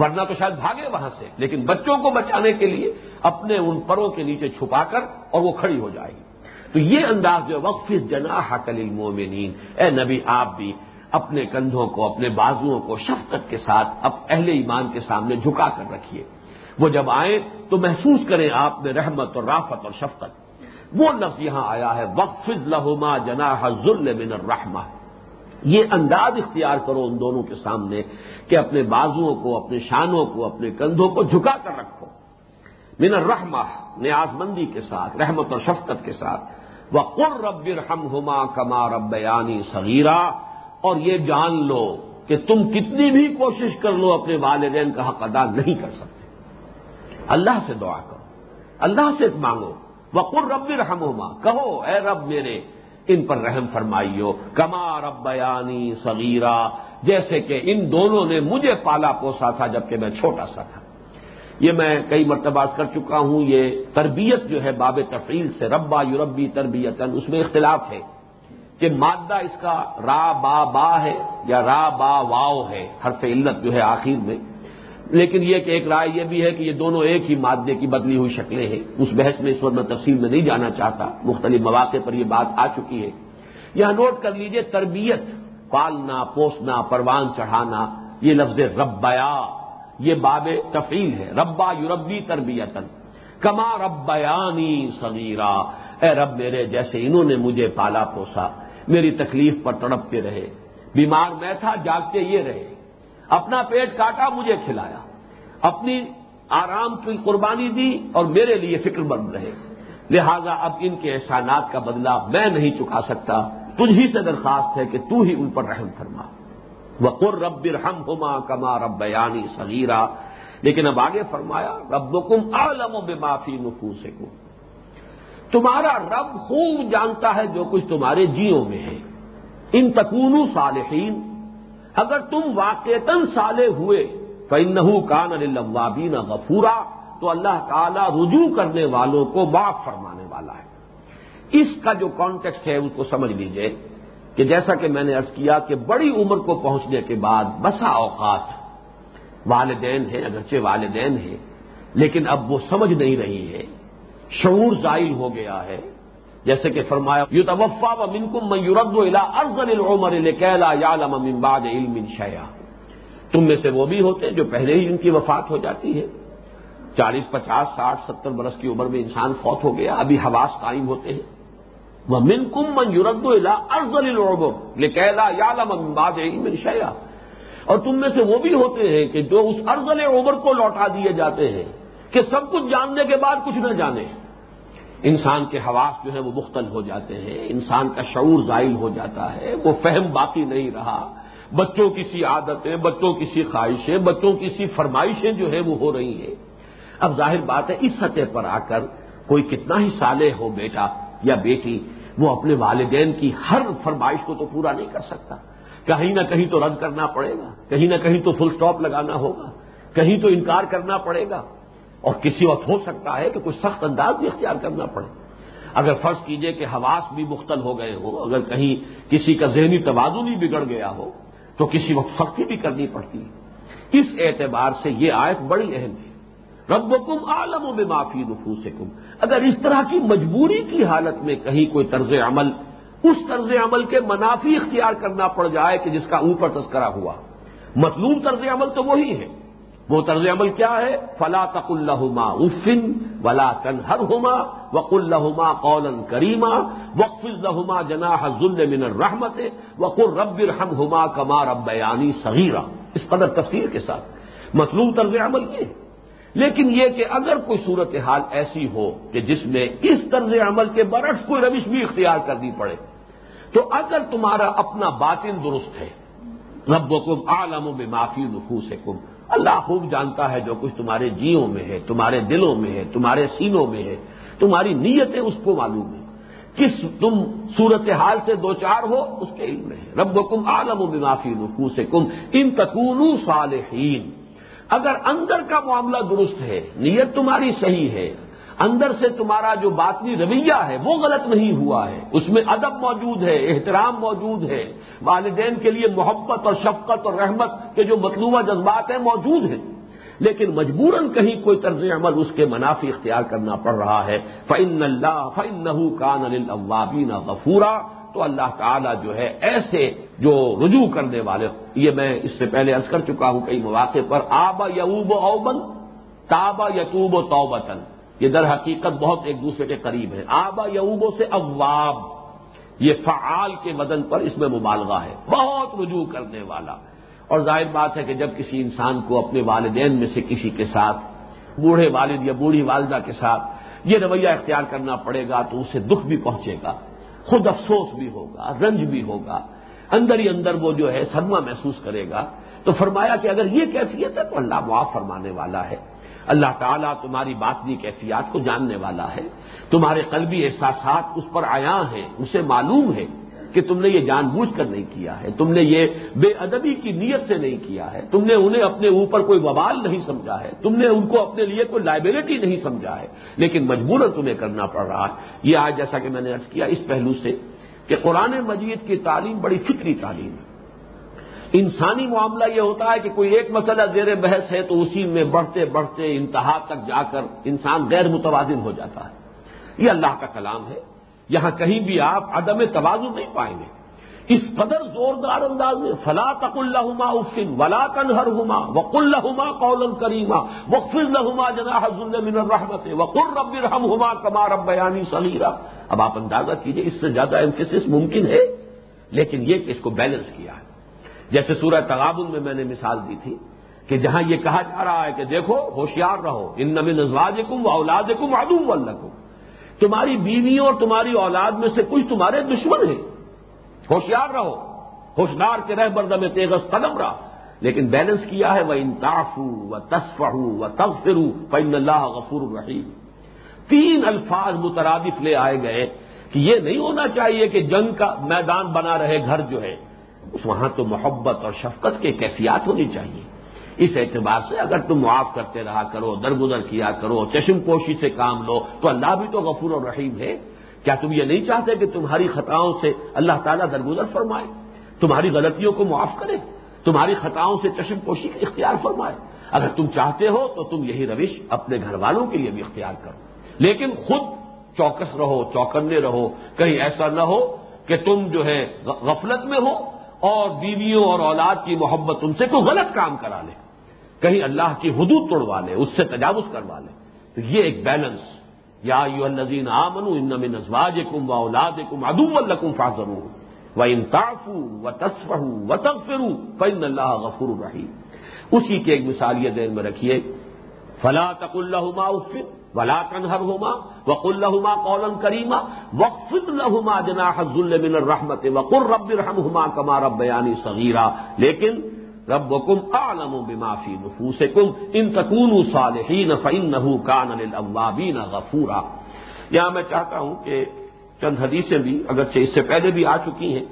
[SPEAKER 1] ورنہ تو شاید بھاگے وہاں سے۔ لیکن بچوں کو بچانے کے لیے اپنے ان پروں کے نیچے چھپا کر اور وہ کھڑی ہو جائے گی۔ تو یہ انداز جو وقف جنا حقل المومنین اے نبی، آپ بھی اپنے کندھوں کو، اپنے بازوؤں کو شفقت کے ساتھ اب اہل ایمان کے سامنے جھکا کر رکھیے۔ وہ جب آئیں تو محسوس کریں آپ میں رحمت اور رافت اور شفقت۔ وہ لفظ یہاں آیا ہے وقف لہما جنا ذل من الرحمہ۔ یہ انداز اختیار کرو ان دونوں کے سامنے کہ اپنے بازوؤں کو، اپنے شانوں کو، اپنے کندھوں کو جھکا کر رکھو۔ من الرحمہ نیاز مندی کے ساتھ، رحمت اور شفقت کے ساتھ۔ وہ قر رب رحم ہما کما ربیانی صغیرہ اور یہ جان لو کہ تم کتنی بھی کوشش کر لو، اپنے والدین کا حق ادا نہیں کر سکتے۔ اللہ سے دعا کرو، اللہ سے مانگو۔ وقر رب رحم کہو، اے رب میرے ان پر رحم فرمائیو، کما رب بیانی صغیرہ جیسے کہ ان دونوں نے مجھے پالا پوسا تھا جبکہ میں چھوٹا سا تھا۔ یہ میں کئی مرتبہ کر چکا ہوں، یہ تربیت جو ہے باب تفریل سے، ربا یوربی تربیت اس میں اختلاف ہے کہ مادہ اس کا را با با ہے یا را با واؤ ہے، حرف علت جو ہے آخر میں۔ لیکن یہ کہ ایک رائے یہ بھی ہے کہ یہ دونوں ایک ہی مادے کی بدلی ہوئی شکلیں ہیں۔ اس بحث میں اس وقت میں تفصیل میں نہیں جانا چاہتا۔ مختلف مواقع پر یہ بات آ چکی ہے۔ یہاں نوٹ کر لیجیے تربیت، پالنا، پوسنا، پروان چڑھانا، یہ لفظ ربیا، یہ باب تفیل ہے۔ ربا یوربی تربیت کما ربیانی صغیرہ اے رب میرے، جیسے انہوں نے مجھے پالا پوسا، میری تکلیف پر تڑپتے رہے۔ بیمار میں تھا، جاگتے یہ رہے۔ اپنا پیٹ کاٹا، مجھے کھلایا۔ اپنی آرام کی قربانی دی اور میرے لیے فکر مند رہے۔ لہذا اب ان کے احسانات کا بدلہ میں نہیں چکا سکتا۔ تجھی سے درخواست ہے کہ تو ہی ان پر رحم فرما۔ وہ قر رب رحم ہوما کما رب بیانی صغیرہ لیکن اب آگے فرمایا رب کم عالم و بے معافی نفوس تمہارا رب خوب جانتا ہے جو کچھ تمہارے جیوں میں ہے۔ ان تکون صالحین اگر تم واقعتاً سالے ہوئے فنح کان الوابین غفورا، تو اللہ تعالی رجوع کرنے والوں کو معاف فرمانے والا ہے۔ اس کا جو کانٹیکسٹ ہے، اس کو سمجھ لیجیے کہ جیسا کہ میں نے ارض کیا کہ بڑی عمر کو پہنچنے کے بعد بسا اوقات والدین ہیں، اگرچہ والدین ہیں، لیکن اب وہ سمجھ نہیں رہی ہے شعور زائل ہو گیا ہے۔ جیسے کہ فرمایا یو توفا و منکم میں یورد الا ارزن العمر لکیلا یعلم من بعد علم شیا تم میں سے وہ بھی ہوتے جو پہلے ہی ان کی وفات ہو جاتی ہے۔ چالیس، پچاس، ساٹھ، ستر برس کی عمر میں انسان فوت ہو گیا، ابھی حواس قائم ہوتے ہیں۔ وہ من کم من یورد الا ارزن العمر لکیلا یعلم من بعد علم شیا اور تم میں سے وہ بھی ہوتے ہیں کہ جو اس ارزل عمر کو لوٹا دیے جاتے ہیں، کہ سب کچھ جاننے کے بعد کچھ نہ جانے۔ انسان کے حواس جو ہے وہ مختل ہو جاتے ہیں، انسان کا شعور زائل ہو جاتا ہے، وہ فہم باقی نہیں رہا۔ بچوں کی سی عادتیں، بچوں کی سی خواہشیں، بچوں کی سی فرمائشیں جو ہے وہ ہو رہی ہیں۔ اب ظاہر بات ہے، اس سطح پر آ کر کوئی کتنا ہی سالے ہو بیٹا یا بیٹی، وہ اپنے والدین کی ہر فرمائش کو تو پورا نہیں کر سکتا۔ کہیں نہ کہیں تو رد کرنا پڑے گا، کہیں نہ کہیں تو فل سٹاپ لگانا ہوگا، کہیں تو انکار کرنا پڑے گا۔ اور کسی وقت ہو سکتا ہے کہ کوئی سخت انداز بھی اختیار کرنا پڑے۔ اگر فرض کیجیے کہ حواس بھی مختل ہو گئے ہو اگر کہیں کسی کا ذہنی توازن بھی بگڑ گیا ہو، تو کسی وقت سختی بھی کرنی پڑتی۔ ہے اس اعتبار سے یہ آیت بڑی اہم ہے۔ رب کم عالم و بے معافی نفوس اگر اس طرح کی مجبوری کی حالت میں کہیں کوئی طرز عمل، اس طرز عمل کے منافی اختیار کرنا پڑ جائے کہ جس کا اوپر تذکرہ ہوا۔ مطلوب طرز عمل تو وہی ہے۔ وہ طرز عمل کیا ہے؟ فلا تق الحما افن ولا تنہر ہوما وق الحما قول کریما وقف الحما جنا ذل من الرحمت وقر رب رحم ہما کما رب صغیرہ اس قدر تفصیل کے ساتھ۔ مطلوب طرز عمل یہ لیکن یہ کہ اگر کوئی صورت حال ایسی ہو کہ جس میں اس طرز عمل کے برعکس کوئی روش بھی اختیار کرنی پڑے، تو اگر تمہارا اپنا باطن درست ہے رب کم عالم و معافی نفوس کم اللہ خوب جانتا ہے جو کچھ تمہارے جیوں میں ہے، تمہارے دلوں میں ہے، تمہارے سینوں میں ہے، تمہاری نیتیں اس کو معلوم ہے کس تم صورت حال سے دو چار ہو، اس کے علم میں ہے۔ رب کم عالم و معافی سے کم ان تکون صالحین۔ اگر اندر کا معاملہ درست ہے، نیت تمہاری صحیح ہے اندر سے تمہارا جو باطنی رویہ ہے وہ غلط نہیں ہوا ہے۔ اس میں ادب موجود ہے، احترام موجود ہے۔ والدین کے لیے محبت اور شفقت اور رحمت کے جو مطلوبہ جذبات ہیں موجود ہیں۔ لیکن مجبوراً کہیں کوئی طرز عمل اس کے منافی اختیار کرنا پڑ رہا ہے۔ فعن اللہ فن نہ کان الوابین غفورا۔ تو اللہ تعالیٰ جو ہے ایسے جو رجوع کرنے والے، یہ میں اس سے پہلے عرض کر چکا ہوں کئی مواقع پر آبا یوب اوبن تابا یتوب و توبتن یہ در حقیقت بہت ایک دوسرے کے قریب ہیں۔ آبا یوبو سے اواب، یہ فعال کے بدن پر اس میں مبالغہ ہے، بہت رجوع کرنے والا۔ اور ظاہر بات ہے کہ جب کسی انسان کو اپنے والدین میں سے کسی کے ساتھ، بوڑھے والد یا بوڑھی والدہ کے ساتھ یہ رویہ اختیار کرنا پڑے گا تو اسے دکھ بھی پہنچے گا، خود افسوس بھی ہوگا، رنج بھی ہوگا۔ اندر ہی اندر وہ جو ہے، صدمہ محسوس کرے گا۔ تو فرمایا کہ اگر یہ کیفیت ہے تو اللہ معاف فرمانے والا ہے۔ اللہ تعالیٰ تمہاری باطنی کیفیات کو جاننے والا ہے، تمہارے قلبی احساسات اس پر آیا ہیں، اسے معلوم ہے کہ تم نے یہ جان بوجھ کر نہیں کیا ہے، تم نے یہ بے ادبی کی نیت سے نہیں کیا ہے، تم نے انہیں اپنے اوپر کوئی وبال نہیں سمجھا ہے، تم نے ان کو اپنے لیے کوئی لائبلٹی نہیں سمجھا ہے۔ لیکن مجبور تمہیں کرنا پڑ رہا ہے۔ یہ آج جیسا کہ میں نے ارض کیا اس پہلو سے کہ قرآن مجید کی تعلیم بڑی فکری تعلیم ہے۔ انسانی معاملہ یہ ہوتا ہے کہ کوئی ایک مسئلہ زیر بحث ہے تو اسی میں بڑھتے بڑھتے انتہا تک جا کر انسان غیر متوازن ہو جاتا ہے۔ یہ اللہ کا کلام ہے۔ یہاں کہیں بھی آپ عدم توازن نہیں پائیں گے۔ اس قدر زوردار انداز میں فلا تک اللہ افن ولا کنہر ہوما وق الحما قول کریما وقف الحما جنا من الرحمت وقر رب رحم ہما کما رب بیانی سلیرا اب آپ اندازہ کیجیے اس سے زیادہ امفسس ممکن ہے، لیکن یہ کہ اس کو بیلنس کیا ہے۔ جیسے سورہ تغابن میں میں نے مثال دی تھی کہ جہاں یہ کہا جا رہا ہے کہ دیکھو، ہوشیار رہو، ان نمین ازواج و اولاد کم تمہاری بیویوں اور تمہاری اولاد میں سے کچھ تمہارے دشمن ہیں۔ ہوشیار رہو، ہوشدار کے رہ برد میں تیغس قدم رہا۔ لیکن بیلنس کیا ہے؟ وہ انتاف و تصف و تغفر فن اللہ غفور الرحیم تین الفاظ مترادف لے آئے گئے کہ یہ نہیں ہونا چاہیے کہ جنگ کا میدان بنا رہے، گھر جو ہے۔ وہاں تو محبت اور شفقت کے کیفیات ہونی چاہیے۔ اس اعتبار سے اگر تم معاف کرتے رہا کرو، درگزر کیا کرو، چشم پوشی سے کام لو، تو اللہ بھی تو غفور اور رحیم ہے۔ کیا تم یہ نہیں چاہتے کہ تمہاری خطاؤں سے اللہ تعالیٰ درگزر فرمائے؟ تمہاری غلطیوں کو معاف کرے۔ تمہاری خطاؤں سے چشم پوشی اختیار فرمائے۔ اگر تم چاہتے ہو تو تم یہی روش اپنے گھر والوں کے لیے بھی اختیار کرو۔ لیکن خود چوکس رہو، چوکنے رہو۔ کہیں ایسا نہ ہو کہ تم جو ہے غفلت میں ہو اور بیویوں اور اولاد کی محبت ان سے کوئی غلط کام کرا لے۔ کہیں اللہ کی حدود توڑوا لے، اس سے تجاوز کروا لے۔ تو یہ ایک بیلنس۔ یا یو الزین آمن ان نزواج کم و اولاد کم ادوم القم فاضر و انتاف و تصف و تغفر فن اللہ غفور الرحیم اسی کے ایک مثال یہ دیر میں رکھیے۔ فلا تق اللہ ولا کنہر ہوما وق الحما قول کریما وقف الحما جنا حضل من الرحمت وقر رب رحم ہما کما رب بیانی صغیرہ لیکن رب کم عالم و بمافی نفوس کم ان تکون صالحین فعن نہ کان الوابین غفورا یہاں میں چاہتا ہوں کہ چند حدیثیں بھی اگرچہ اس سے پہلے بھی آ چکی ہیں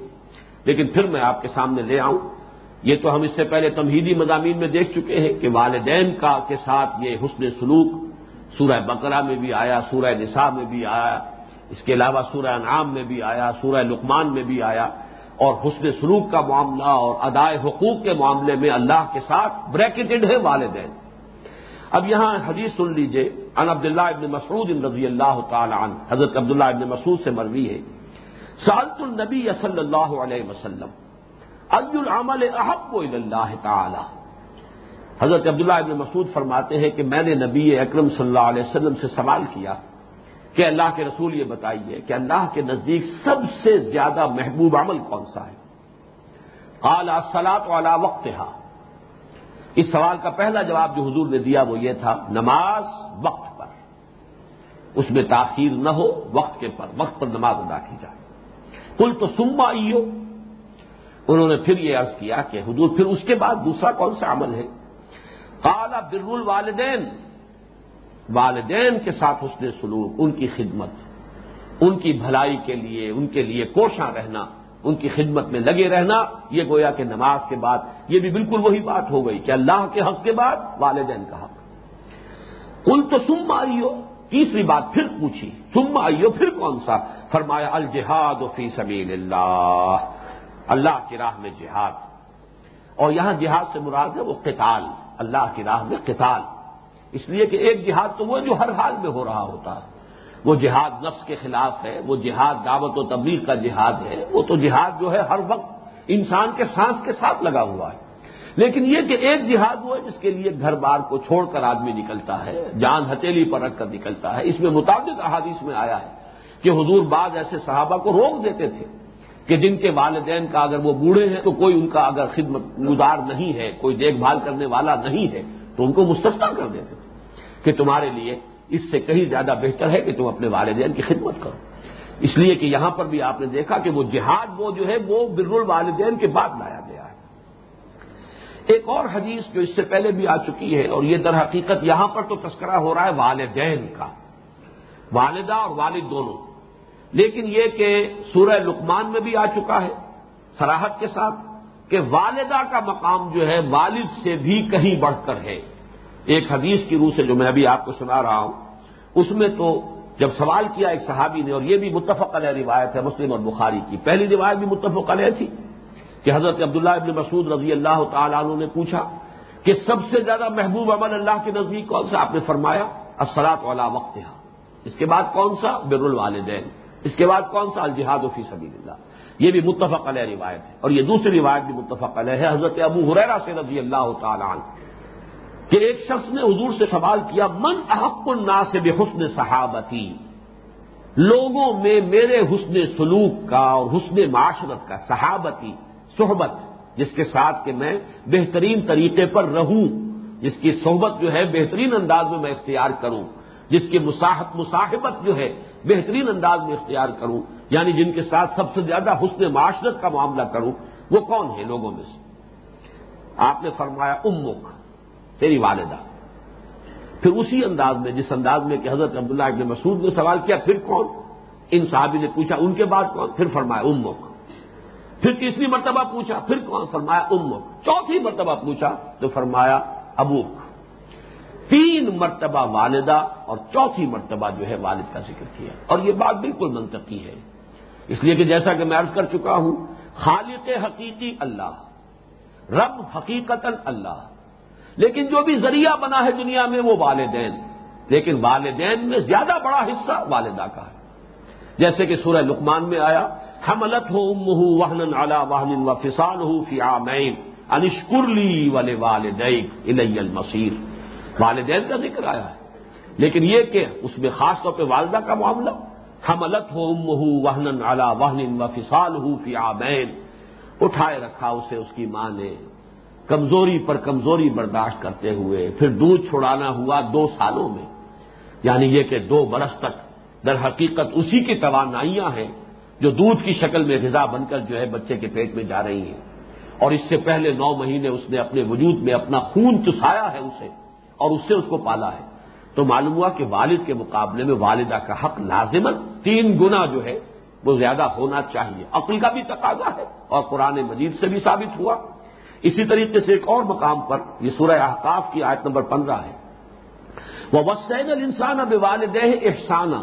[SPEAKER 1] لیکن پھر میں آپ کے سامنے لے آؤں یہ تو ہم اس سے پہلے تمہیدی مضامین میں دیکھ چکے ہیں کہ والدین کا کے ساتھ یہ حسن سلوک سورہ بقرہ میں بھی آیا، سورہ نساء میں بھی آیا، اس کے علاوہ سورہ انعام میں بھی آیا، سورہ لقمان میں بھی آیا، اور حسن سلوک کا معاملہ اور ادائے حقوق کے معاملے میں اللہ کے ساتھ بریکٹڈ ہے والدین۔ اب یہاں حدیث سن لیجیے ان عبداللہ ابن مسعود رضی اللہ تعالی عنہ، حضرت عبداللہ ابن مسعود سے مروی ہے۔ سالت النبی صلی اللہ علیہ وسلم العمل احب اللہ تعالی؟ حضرت عبداللہ ابن مسعود فرماتے ہیں کہ میں نے نبی اکرم صلی اللہ علیہ وسلم سے سوال کیا کہ اللہ کے رسول یہ بتائیے کہ اللہ کے نزدیک سب سے زیادہ محبوب عمل کون سا ہے؟ اعلی سلاد والا وقت اس سوال کا پہلا جواب جو حضور نے دیا وہ یہ تھا، نماز وقت پر۔ اس میں تاخیر نہ ہو، وقت کے پر، وقت پر نماز ادا کی جائے۔ کل تو سما انہوں نے پھر یہ عرض کیا کہ حضور، پھر اس کے بعد دوسرا کون سا عمل ہے؟ کالا بر الوالدین والدین۔ کے ساتھ حسن سلوک، ان کی خدمت، ان کی بھلائی کے لیے، ان کے لیے کوشاں رہنا، ان کی خدمت میں لگے رہنا، یہ گویا کہ نماز کے بعد، یہ بھی بالکل وہی بات ہو گئی کہ اللہ کے حق کے بعد والدین کا حق۔ کل تو سم آئیو تیسری بات پھر پوچھی سم آئیو پھر کون سا؟ فرمایا، الجہاد فی سبیل اللہ اللہ کی راہ میں جہاد۔ اور یہاں جہاد سے مراد ہے وہ قتال۔ اللہ کی راہ میں قتال۔ اس لیے کہ ایک جہاد تو وہ جو ہر حال میں ہو رہا ہوتا ہے۔ وہ جہاد نفس کے خلاف ہے، وہ جہاد دعوت و تبلیغ کا جہاد ہے۔ وہ تو جہاد جو ہے ہر وقت انسان کے سانس کے ساتھ لگا ہوا ہے۔ لیکن یہ کہ ایک جہاد وہ ہے جس کے لیے گھر بار کو چھوڑ کر آدمی نکلتا ہے، جان ہتیلی پر رکھ کر نکلتا ہے۔ اس میں متعدد احادیث میں آیا ہے کہ حضور بعض ایسے صحابہ کو روک دیتے تھے۔ کہ جن کے والدین کا اگر وہ بوڑھے ہیں تو کوئی ان کا اگر خدمت گزار نہیں ہے، کوئی دیکھ بھال کرنے والا نہیں ہے، تو ان کو مستثنا کر دیتے تھے کہ تمہارے لیے اس سے کہیں زیادہ بہتر ہے کہ تم اپنے والدین کی خدمت کرو۔ اس لیے کہ یہاں پر بھی آپ نے دیکھا کہ وہ جہاد وہ جو ہے، وہ بر الوالدین کے بعد لایا گیا ہے۔ ایک اور حدیث جو اس سے پہلے بھی آ چکی ہے اور یہ در حقیقت یہاں پر تو تذکرہ ہو رہا ہے والدین کا۔ والدہ اور والد دونوں۔ لیکن یہ کہ سورہ لقمان میں بھی آ چکا ہے سراہد کے ساتھ کہ والدہ کا مقام جو ہے والد سے بھی کہیں بڑھ کر ہے۔ ایک حدیث کی روح سے جو میں ابھی آپ کو سنا رہا ہوں، اس میں تو جب سوال کیا ایک صحابی نے، اور یہ بھی متفق علیہ روایت ہے مسلم اور بخاری کی، پہلی روایت بھی متفق علیہ تھی کہ حضرت عبداللہ ابن مسعود رضی اللہ تعالیٰ عنہ نے پوچھا کہ سب سے زیادہ محبوب عمل اللہ کے نزدیک کون سا؟ آپ نے فرمایا اثرات والا وقت اس کے بعد کون سا؟ بر الوالدین۔ اس کے بعد کون سا الجہاد فی سبیل اللہ یہ بھی متفق علیہ روایت ہے اور یہ دوسری روایت بھی متفق علیہ ہے، حضرت ابو حریرا سے رضی اللہ تعالیٰ عنہ، کہ ایک شخص نے حضور سے سوال کیا، من احق الناس بحسن حسن صحابتی؟ لوگوں میں میرے حسن سلوک کا اور حسن معاشرت کا صحابتی صحبت، جس کے ساتھ کہ میں بہترین طریقے پر رہوں، جس کی صحبت جو ہے بہترین انداز میں میں اختیار کروں۔ جس کی مصاحبت جو ہے بہترین انداز میں اختیار کروں یعنی جن کے ساتھ سب سے زیادہ حسن معاشرت کا معاملہ کروں، وہ کون ہے لوگوں میں سے؟ آپ نے فرمایا، امک، تیری والدہ۔ پھر اسی انداز میں، جس انداز میں کہ حضرت عبداللہ ابن مسعود نے سوال کیا، پھر کون؟ ان صحابی نے پوچھا، ان کے بعد کون؟ پھر فرمایا، امک۔ پھر تیسری مرتبہ پوچھا، پھر کون؟ فرمایا، امک۔ چوتھی مرتبہ پوچھا تو فرمایا، ابوک۔ تین مرتبہ والدہ اور چوتھی مرتبہ جو ہے والد کا ذکر کیا۔ اور یہ بات بالکل منطقی ہے۔ اس لیے کہ جیسا کہ میں عرض کر چکا ہوں، خالق حقیقی اللہ، رب حقیقت اللہ۔ لیکن جو بھی ذریعہ بنا ہے دنیا میں وہ والدین۔ لیکن والدین میں زیادہ بڑا حصہ والدہ کا ہے۔ جیسے کہ سورہ لقمان میں آیا، حملت ہو ام ہو واہن اعلی واہن و فسان ہو فیامین انشکرلی والے والدین المسیر والدین کا ذکر آیا ہے۔ لیکن یہ کہ اس میں خاص طور پہ والدہ کا معاملہ حملت ہو ام ہو واہن اعلی واہن و فسال ہو فیامین اٹھائے رکھا اسے اس کی ماں نے۔ کمزوری پر کمزوری برداشت کرتے ہوئے، پھر دودھ چھڑانا ہوا دو سالوں میں۔ یعنی یہ کہ دو برس تک در حقیقت اسی کی توانائیاں ہیں جو دودھ کی شکل میں غذا بن کر جو ہے بچے کے پیٹ میں جا رہی ہیں۔ اور اس سے پہلے نو مہینے اس نے اپنے وجود میں اپنا خون چسایا ہے اسے۔ اور اس سے اس کو پالا ہے۔ تو معلوم ہوا کہ والد کے مقابلے میں والدہ کا حق لازمت تین گنا جو ہے وہ زیادہ ہونا چاہیے۔ عقل کا بھی تقاضا ہے اور قرآن مجید سے بھی ثابت ہوا۔ اسی طریقے سے ایک اور مقام پر یہ سورہ احقاف کی آیت نمبر پندرہ ہے۔ وہ وسین الانسان اب والدہ احسانہ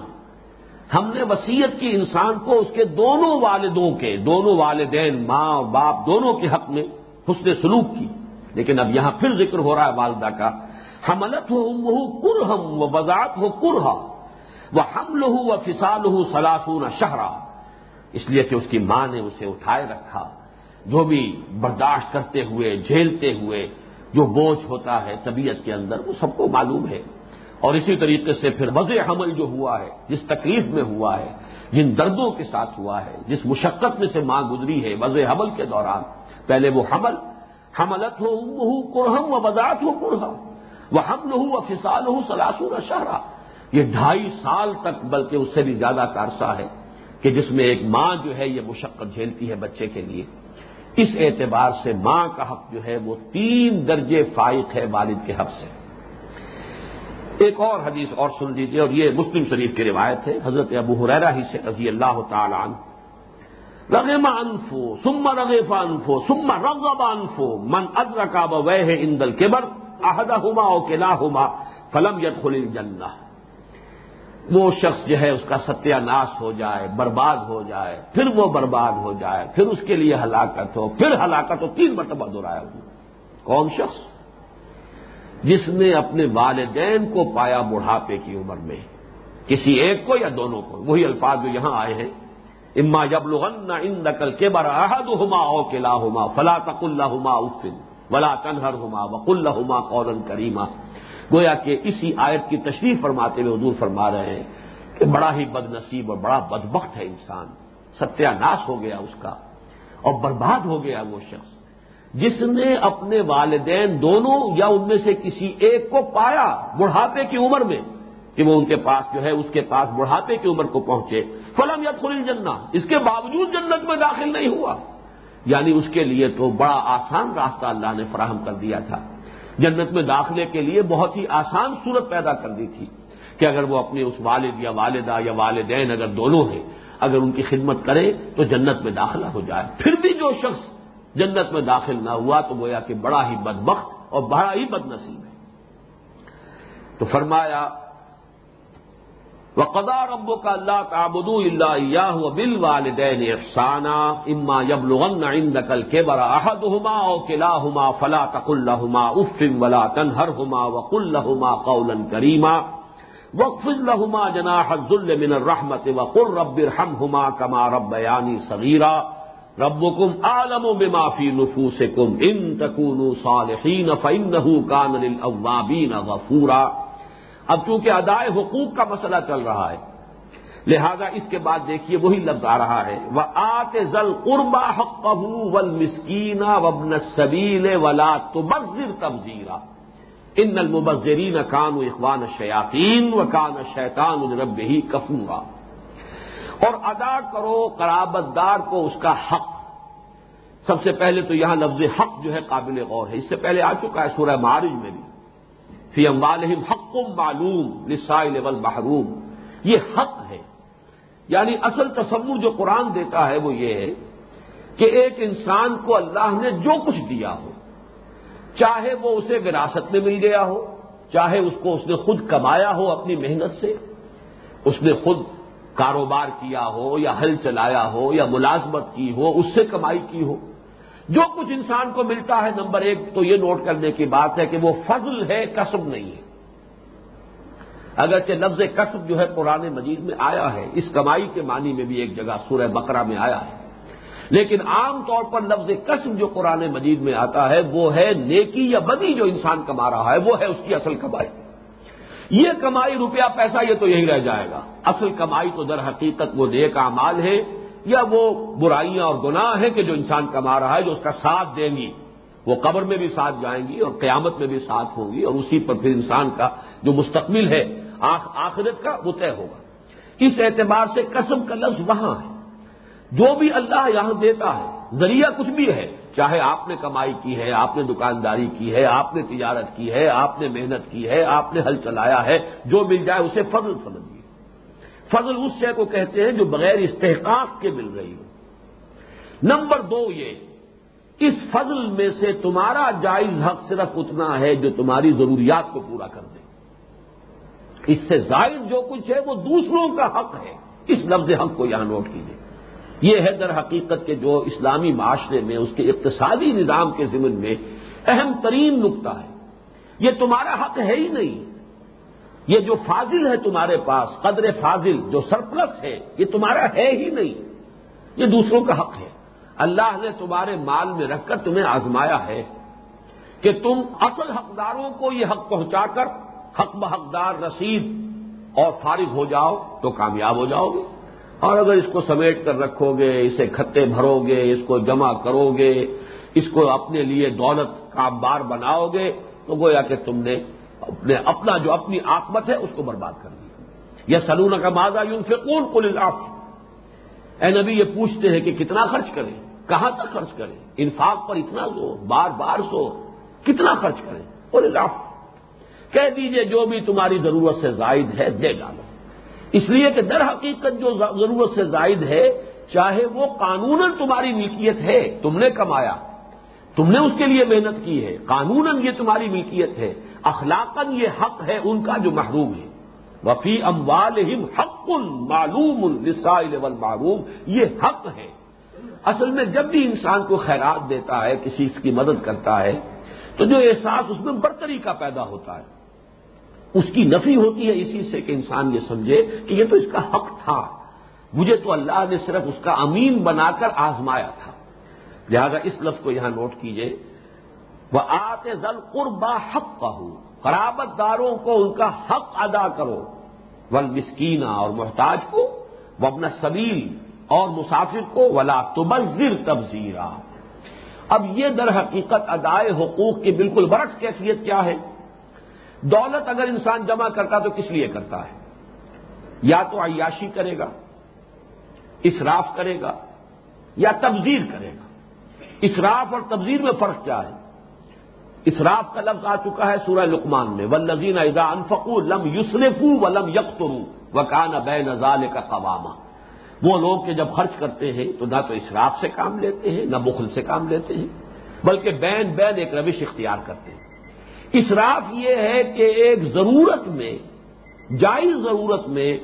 [SPEAKER 1] ہم نے وسیعت کی انسان کو اس کے دونوں والدوں کے، دونوں والدین، ماں، باپ، دونوں کے حق میں حسن سلوک کی۔ لیکن اب یہاں پھر ذکر ہو رہا ہے والدہ کا۔ حملت ہو وہ کرہم و بذات ہو کرہا وہ حمل ہو و فسال ہو سلاسون شہرا اس لیے کہ اس کی ماں نے اسے اٹھائے رکھا۔ جو بھی برداشت کرتے ہوئے، جھیلتے ہوئے جو بوجھ ہوتا ہے طبیعت کے اندر، وہ سب کو معلوم ہے۔ اور اسی طریقے سے پھر وضع حمل جو ہوا ہے، جس تکلیف میں ہوا ہے، جن دردوں کے ساتھ ہوا ہے، جس مشقت میں سے ماں گزری ہے وضع حمل کے دوران، پہلے وہ حمل حملت ہو ہو و وضاحت ہو قرہم وہ حمل ہو و فسال سلاسور شہرا۔ یہ ڈھائی سال تک بلکہ اس سے بھی زیادہ کارسا ہے کہ جس میں ایک ماں جو ہے یہ مشقت جھیلتی ہے بچے کے لیے۔ اس اعتبار سے ماں کا حق جو ہے وہ تین درجے فائق ہے والد کے حق سے۔ ایک اور حدیث اور سن لیجیے اور یہ مسلم شریف کی روایت ہے۔ حضرت ابو حریرا ہی سے رضی اللہ تعالیٰ عنہ۔ رغم انفو سم رغیف انفو سم رغب انفو، من ادرکا وے اندل کبر احدہ ہوما او کلا ہوما فلم یت خل وہ شخص جو ہے اس کا ستیہ ناش ہو جائے، برباد ہو جائے، پھر وہ برباد ہو جائے، پھر اس کے لیے ہلاکت ہو، پھر ہلاکت ہو، تین مرتبہ دہرایا ہو کون شخص؟ جس نے اپنے والدین کو پایا بڑھاپے کی عمر میں۔ کسی ایک کو یا دونوں کو؟ وہی الفاظ جو یہاں آئے ہیں۔ اما جب لغن ان نقل کے براہد ہما او کلا ہوما فلا تک اللہ ہما ولا تنہر ہوما وق اللہ ہوما قورن کریما۔ گویا کہ اسی آیت کی تشریح فرماتے ہوئے حضور فرما رہے ہیں کہ بڑا ہی بد نصیب اور بڑا بدبخت ہے انسان۔ ستیہ ناش ہو گیا اس کا اور برباد ہو گیا وہ شخص۔ جس نے اپنے والدین دونوں یا ان میں سے کسی ایک کو پایا بڑھاپے کی عمر میں کہ وہ ان کے پاس جو ہے اس کے پاس بڑھاپے کی عمر کو پہنچے۔ فلم یا کھلی جنہ اس کے باوجود جنت میں داخل نہیں ہوا۔ یعنی اس کے لیے تو بڑا آسان راستہ اللہ نے فراہم کر دیا تھا۔ جنت میں داخلے کے لیے بہت ہی آسان صورت پیدا کر دی تھی کہ اگر وہ اپنے اس والد یا والدہ یا والدین اگر دونوں ہیں، اگر ان کی خدمت کرے تو جنت میں داخلہ ہو جائے۔ پھر بھی جو شخص جنت میں داخل نہ ہوا تو گویا کہ بڑا ہی بدبخت اور بڑا ہی بد نصیب ہے۔ تو فرمایا وقدا رب کا اللہ تعبد اللہ بل والدین افسانہ اما یب لغن عندکل کے برا احد ہما او کلا ہما فلا تق الحما افم ولا تنہر ہما وق الحما قول کریما وقف الحما جنا حضل من الرحمت وقر رب الحم ہما کما رب بیانی صغیرہ رب کم عالم و معافی نفوس کم ان تکون صالحین فن کان الاوابین غفورا اب چونکہ ادائے حقوق کا مسئلہ چل رہا ہے، لہذا اس کے بعد دیکھیے وہی لفظ آ رہا ہے وہ آتے زل قربا حق ول مسکینہ وبن سبیل ولا تبذر تبزیرا ان المبذرین کان و اخوان شیاطین و کان شیطان رب ہی کفورا اور ادا کرو قرابت دار کو اس کا حق۔ سب سے پہلے تو یہاں لفظ حق جو ہے قابل غور ہے۔ اس سے پہلے آ چکا ہے سورہ معارج میں بھی۔ فی اموالہم حق معلوم لسائل والمحروم۔ یہ حق ہے۔ یعنی اصل تصور جو قرآن دیتا ہے وہ یہ ہے کہ ایک انسان کو اللہ نے جو کچھ دیا ہو، چاہے وہ اسے وراثت میں مل گیا ہو، چاہے اس کو اس نے خود کمایا ہو اپنی محنت سے، اس نے خود کاروبار کیا ہو یا ہل چلایا ہو یا ملازمت کی ہو، اس سے کمائی کی ہو۔ جو کچھ انسان کو ملتا ہے، نمبر ایک تو یہ نوٹ کرنے کی بات ہے کہ وہ فضل ہے کسب نہیں ہے۔ اگرچہ لفظ کسب جو ہے قرآن مجید میں آیا ہے، اس کمائی کے معنی میں بھی ایک جگہ سورہ بقرہ میں آیا ہے۔ لیکن عام طور پر لفظ کسب جو قرآن مجید میں آتا ہے، وہ ہے نیکی یا بدی جو انسان کما رہا ہے، وہ ہے اس کی اصل کمائی۔ یہ کمائی روپیہ پیسہ، یہ تو یہی رہ جائے گا۔ اصل کمائی تو در حقیقت وہ نیک اعمال ہے یا وہ برائیاں اور گناہ ہیں کہ جو انسان کما رہا ہے، جو اس کا ساتھ دیں گی، وہ قبر میں بھی ساتھ جائیں گی اور قیامت میں بھی ساتھ ہوں گی اور اسی پر پھر انسان کا جو مستقبل ہے آخرت کا وہ طے ہوگا۔ اس اعتبار سے قسم کا لفظ وہاں ہے۔ جو بھی اللہ یہاں دیتا ہے، ذریعہ کچھ بھی ہے، چاہے آپ نے کمائی کی ہے، آپ نے دکانداری کی ہے، آپ نے تجارت کی ہے، آپ نے محنت کی ہے، آپ نے ہل چلایا ہے، جو مل جائے اسے فضل سمجھیے۔ فضل اس شے کو کہتے ہیں جو بغیر استحقاق کے مل رہی ہو۔ نمبر دو یہ، اس فضل میں سے تمہارا جائز حق صرف اتنا ہے جو تمہاری ضروریات کو پورا کر دے۔ اس سے زائد جو کچھ ہے وہ دوسروں کا حق ہے۔ اس لفظ حق کو یہاں نوٹ کیجیے یہ ہے در حقیقت کے جو اسلامی معاشرے میں، اس کے اقتصادی نظام کے ضمن میں اہم ترین نقطہ ہے۔ یہ تمہارا حق ہے ہی نہیں۔ یہ جو فاضل ہے تمہارے پاس، قدر فاضل جو سرپلس ہے، یہ تمہارا ہے ہی نہیں۔ یہ دوسروں کا حق ہے۔ اللہ نے تمہارے مال میں رکھ کر تمہیں آزمایا ہے کہ تم اصل حقداروں کو یہ حق پہنچا کر حق بحقدار رسید اور فارغ ہو جاؤ تو کامیاب ہو جاؤ گے۔ اور اگر اس کو سمیٹ کر رکھو گے، اسے کھتے بھرو گے، اس کو جمع کرو گے، اس کو اپنے لیے دولت کا بار بناؤ گے، تو گویا کہ تم نے اپنے اپنا جو اپنی آکمت ہے اس کو برباد کر دیا۔ یہ سلون کا مادہ یوں سے کون کو اے نبی، یہ پوچھتے ہیں کہ کتنا خرچ کریں؟ کہاں تک خرچ کریں؟ انفاق پر اتنا زور، بار بار سو کتنا خرچ کریں؟ اور کہہ دیجیے، جو بھی تمہاری ضرورت سے زائد ہے، دے ڈالو۔ اس لیے کہ در حقیقت جو ضرورت سے زائد ہے، چاہے وہ قانون تمہاری ملکیت ہے، تم نے کمایا۔ تم نے اس کے لیے محنت کی ہے۔ قانون یہ تمہاری ملکیت ہے۔ اخلاقاً یہ حق ہے ان کا جو محروم ہے۔ وفی اموال حق معلوم السائل والمعروم یہ حق ہے۔ اصل میں جب بھی انسان کو خیرات دیتا ہے، کسی کی مدد کرتا ہے، تو جو احساس اس میں برتری کا پیدا ہوتا ہے۔ اس کی نفی ہوتی ہے اسی سے کہ انسان یہ سمجھے کہ یہ تو اس کا حق تھا۔ مجھے تو اللہ نے صرف اس کا امین بنا کر آزمایا تھا۔ لہذا اس لفظ کو یہاں نوٹ کیجیے۔ وہ آتے زل قربا حق کا قرابت داروں کو ان کا حق ادا کرو۔ ول مسکینہ اور محتاج کو وہ اپنا سبیل اور مسافر کو، ولا تبذر تبزیرا اب یہ در حقیقت ادائے حقوق کی بالکل برعکس کیفیت کیا ہے؟ دولت اگر انسان جمع کرتا تو کس لیے کرتا ہے؟ یا تو عیاشی کرے گا، اسراف کرے گا، یا تبزیر کرے گا۔ اسراف اور تبزیر میں فرق کیا ہے؟ اسراف کا لفظ آ چکا ہے سورہ لقمان میں ولزین ادا انفقو لم یوسرفو و لم یکترو و کان بے نزال کا قوامہ وہ لوگ کہ جب خرچ کرتے ہیں تو نہ تو اسراف سے کام لیتے ہیں، نہ بخل سے کام لیتے ہیں، بلکہ بین بین ایک روش اختیار کرتے ہیں۔ اسراف یہ ہے کہ ایک ضرورت میں، جائز ضرورت میں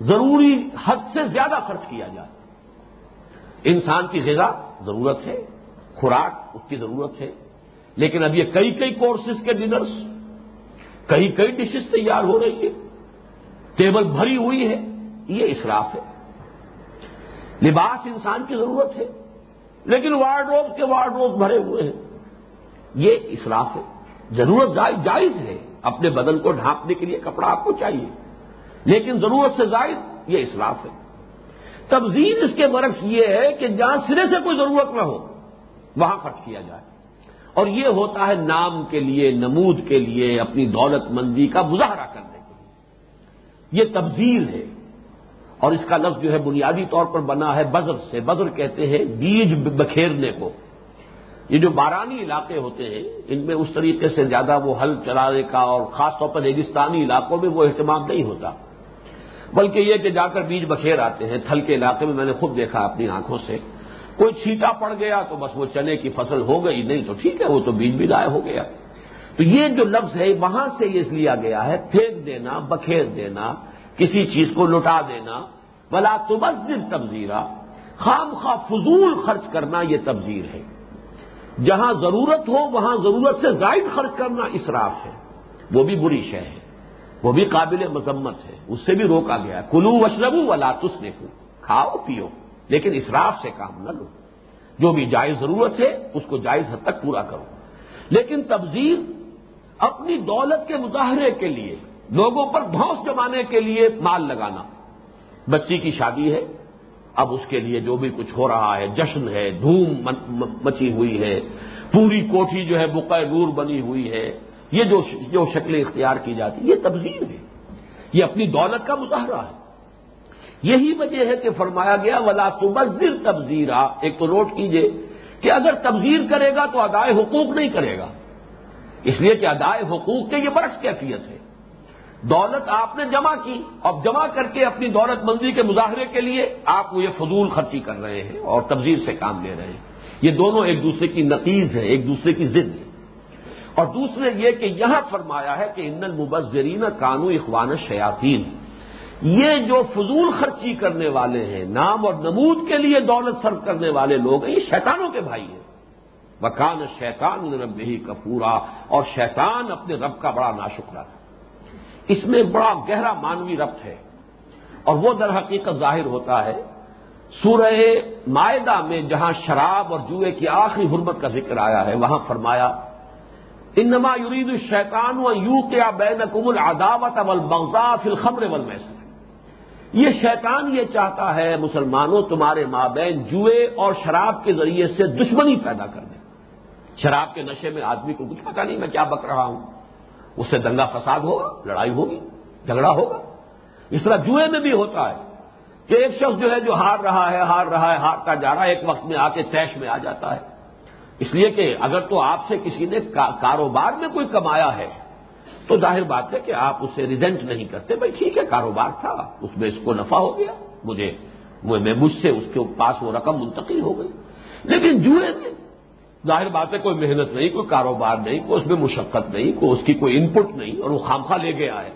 [SPEAKER 1] ضروری حد سے زیادہ خرچ کیا جائے۔ انسان کی غذا ضرورت ہے، خوراک اس کی ضرورت ہے لیکن اب یہ کئی کئی کورسز کے ڈنرس کئی کئی ڈشز تیار ہو رہی ہے ٹیبل بھری ہوئی ہے، یہ اسراف ہے۔ لباس انسان کی ضرورت ہے، لیکن وارڈ روب کے وارڈ روب بھرے ہوئے ہیں۔ یہ اسراف ہے۔ ضرورت جائز ہے۔ اپنے بدن کو ڈھانپنے کے لیے کپڑا آپ کو چاہیے۔ لیکن ضرورت سے زائد یہ اسراف ہے۔ تبزیر اس کے برعکس یہ ہے کہ جہاں سرے سے کوئی ضرورت نہ ہو، وہاں خرچ کیا جائے۔ اور یہ ہوتا ہے نام کے لیے، نمود کے لیے، اپنی دولت مندی کا مظاہرہ کرنے کے لیے۔ یہ تبدیل ہے۔ اور اس کا لفظ جو ہے بنیادی طور پر بنا ہے بزر سے۔ بزر کہتے ہیں بیج بکھیرنے کو۔ یہ جو بارانی علاقے ہوتے ہیں، ان میں اس طریقے سے زیادہ وہ ہل چلانے کا اور خاص طور پر ریگستانی علاقوں میں وہ اہتمام نہیں ہوتا۔ بلکہ یہ کہ جا کر بیج بکھیر آتے ہیں، تھل کے علاقے میں میں نے خود دیکھا اپنی آنکھوں سے۔ کوئی چھیٹا پڑ گیا تو بس وہ چنے کی فصل ہو گئی، نہیں تو ٹھیک ہے، وہ تو بیج بھی لائے ہو گیا۔ تو یہ جو لفظ ہے، وہاں سے یہ لیا گیا ہے، پھینک دینا، بکھیر دینا، کسی چیز کو لٹا دینا۔ بلا تبزر تبزیرہ خام خواہ فضول خرچ کرنا یہ تبزیر ہے۔ جہاں ضرورت ہو، وہاں ضرورت سے زائد خرچ کرنا اسراف ہے۔ وہ بھی بری شے ہے۔ وہ بھی قابل مذمت ہے۔ اس سے بھی روکا گیا کلو وشربو ولا تس کھاؤ، پیو۔ لیکن اسراف سے کام نہ لو۔ جو بھی جائز ضرورت ہے، اس کو جائز حد تک پورا کرو۔ لیکن تبزیر اپنی دولت کے مظاہرے کے لیے، لوگوں پر بھونس جمانے کے لیے مال لگانا۔ بچی کی شادی ہے، اب اس کے لیے جو بھی کچھ ہو رہا ہے، جشن ہے، دھوم مچی ہوئی ہے۔ پوری کوٹھی جو ہے بقع نور بنی ہوئی ہے۔ یہ جو جو شکلیں اختیار کی جاتی، یہ تبزیر ہے۔ یہ اپنی دولت کا مظاہرہ ہے۔ یہی وجہ ہے کہ فرمایا گیا، ولا تبزر تبزیرا ایک تو نوٹ کیجیے کہ اگر تبزیر کرے گا تو ادائے حقوق نہیں کرے گا۔ اس لیے کہ ادائے حقوق کے یہ برس کیفیت ہے۔ دولت آپ نے جمع کی، اب جمع کر کے اپنی دولت مندی کے مظاہرے کے لیے آپ یہ فضول خرچی کر رہے ہیں اور تبزیر سے کام لے رہے ہیں۔ یہ دونوں ایک دوسرے کی نقیز ہے ایک دوسرے کی ضد ہے اور دوسرے یہ کہ یہاں فرمایا ہے کہ ان المبذرین کانو اخوان شیاطین یہ جو فضول خرچی کرنے والے ہیں، نام اور نمود کے لیے دولت سرو کرنے والے لوگ ہیں، یہ شیطانوں کے بھائی ہیں۔ وکان شیطان رب ہی کپورا اور شیطان اپنے رب کا بڑا ناشکرا تھا۔ اس میں بڑا گہرا مانوی ربط ہے۔ اور وہ در حقیقت ظاہر ہوتا ہے، سورہ معدہ میں جہاں شراب اور جوئے کی آخری حرمت کا ذکر آیا ہے، وہاں فرمایا، انما یرید الشیطان و یو کیا بین قم العداوت اول بغذا فل خمر یہ شیطان یہ چاہتا ہے مسلمانوں تمہارے مابین جوئے اور شراب کے ذریعے سے دشمنی پیدا کر دیں شراب کے نشے میں آدمی کو کچھ پتا نہیں میں کیا بک رہا ہوں۔ اس سے دنگا فساد ہوگا، لڑائی ہوگی، جھگڑا ہوگا۔ اس طرح جوئے میں بھی ہوتا ہے کہ ایک شخص جو ہے جو ہار رہا ہے، ہار رہا ہے، ہارتا جا رہا ہے، ایک وقت میں آ کے تیش میں آ جاتا ہے۔ اس لیے کہ اگر تو آپ سے کسی نے کاروبار میں کوئی کمایا ہے تو ظاہر بات ہے کہ آپ اسے ریزنٹ نہیں کرتے، بھائی ٹھیک ہے، کاروبار تھا، اس میں اس کو نفع ہو گیا، مجھے میں مجھ سے اس کے پاس وہ رقم منتقل ہو گئی۔ لیکن جوئے میں، ظاہر بات ہے کوئی محنت نہیں، کوئی کاروبار نہیں، کوئی اس میں مشقت نہیں، کوئی اس کی کوئی انپٹ نہیں، اور وہ خامخواہ لے گیا ہے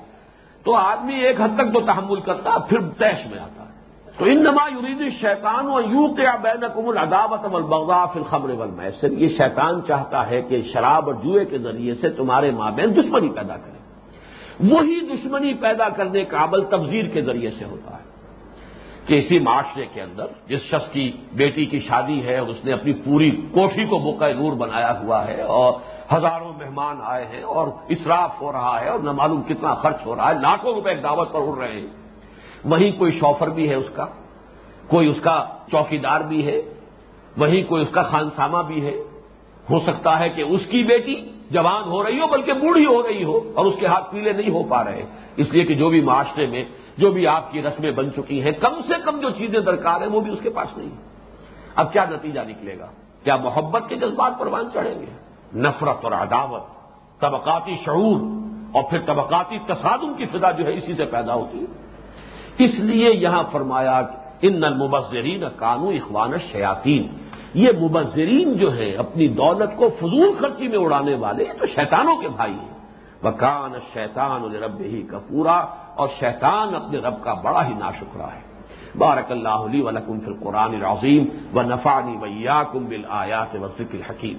[SPEAKER 1] تو آدمی ایک حد تک تو تحمل کرتا، پھر تیش میں آتا۔ ہے تو ان نما یورید شیطان و یو کیا بین قبول عداوت البغا فل خبر یہ شیطان چاہتا ہے کہ شراب اور جوئے کے ذریعے سے تمہارے ماں بہن دشمنی پیدا کرے۔ وہی دشمنی پیدا کرنے کا عمل تبزیر کے ذریعے سے ہوتا ہے۔ کہ اسی معاشرے کے اندر جس شخص کی بیٹی کی شادی ہے اس نے اپنی پوری کوٹھی کو بقع نور بنایا ہوا ہے اور ہزاروں مہمان آئے ہیں اور اسراف ہو رہا ہے اور نہ معلوم کتنا خرچ ہو رہا ہے، لاکھوں روپے دعوت پر اڑ رہے ہیں۔ وہیں کوئی شوفر بھی ہے اس کا، کوئی اس کا چوکی دار بھی ہے، وہیں کوئی اس کا خانسامہ بھی ہے۔ ہو سکتا ہے کہ اس کی بیٹی جوان ہو رہی ہو، بلکہ بوڑھی ہو رہی ہو اور اس کے ہاتھ پیلے نہیں ہو پا رہے۔ اس لیے کہ جو بھی معاشرے میں، جو بھی آپ کی رسمیں بن چکی ہیں، کم سے کم جو چیزیں درکار ہیں وہ بھی اس کے پاس نہیں اب کیا نتیجہ نکلے گا؟ کیا محبت کے جذبات پروان چڑھیں گے؟ نفرت اور عداوت، طبقاتی شعور اور پھر طبقاتی تصادم کی فضا جو ہے اسی سے پیدا ہوتی ہے۔ اس لیے یہاں فرمایا ان المبذرین کانو اخوان شیاتین یہ مبذرین جو ہے اپنی دولت کو فضول خرچی میں اڑانے والے، یہ تو شیطانوں کے بھائی ہیں۔ وکان شیطان رب ہی کا پورا اور شیطان اپنے رب کا بڑا ہی ناشکرا ہے۔ بارک اللہ علی ولکم فی القرآن العظیم و نفانی ویا کم بل آیات و ذکر حکیم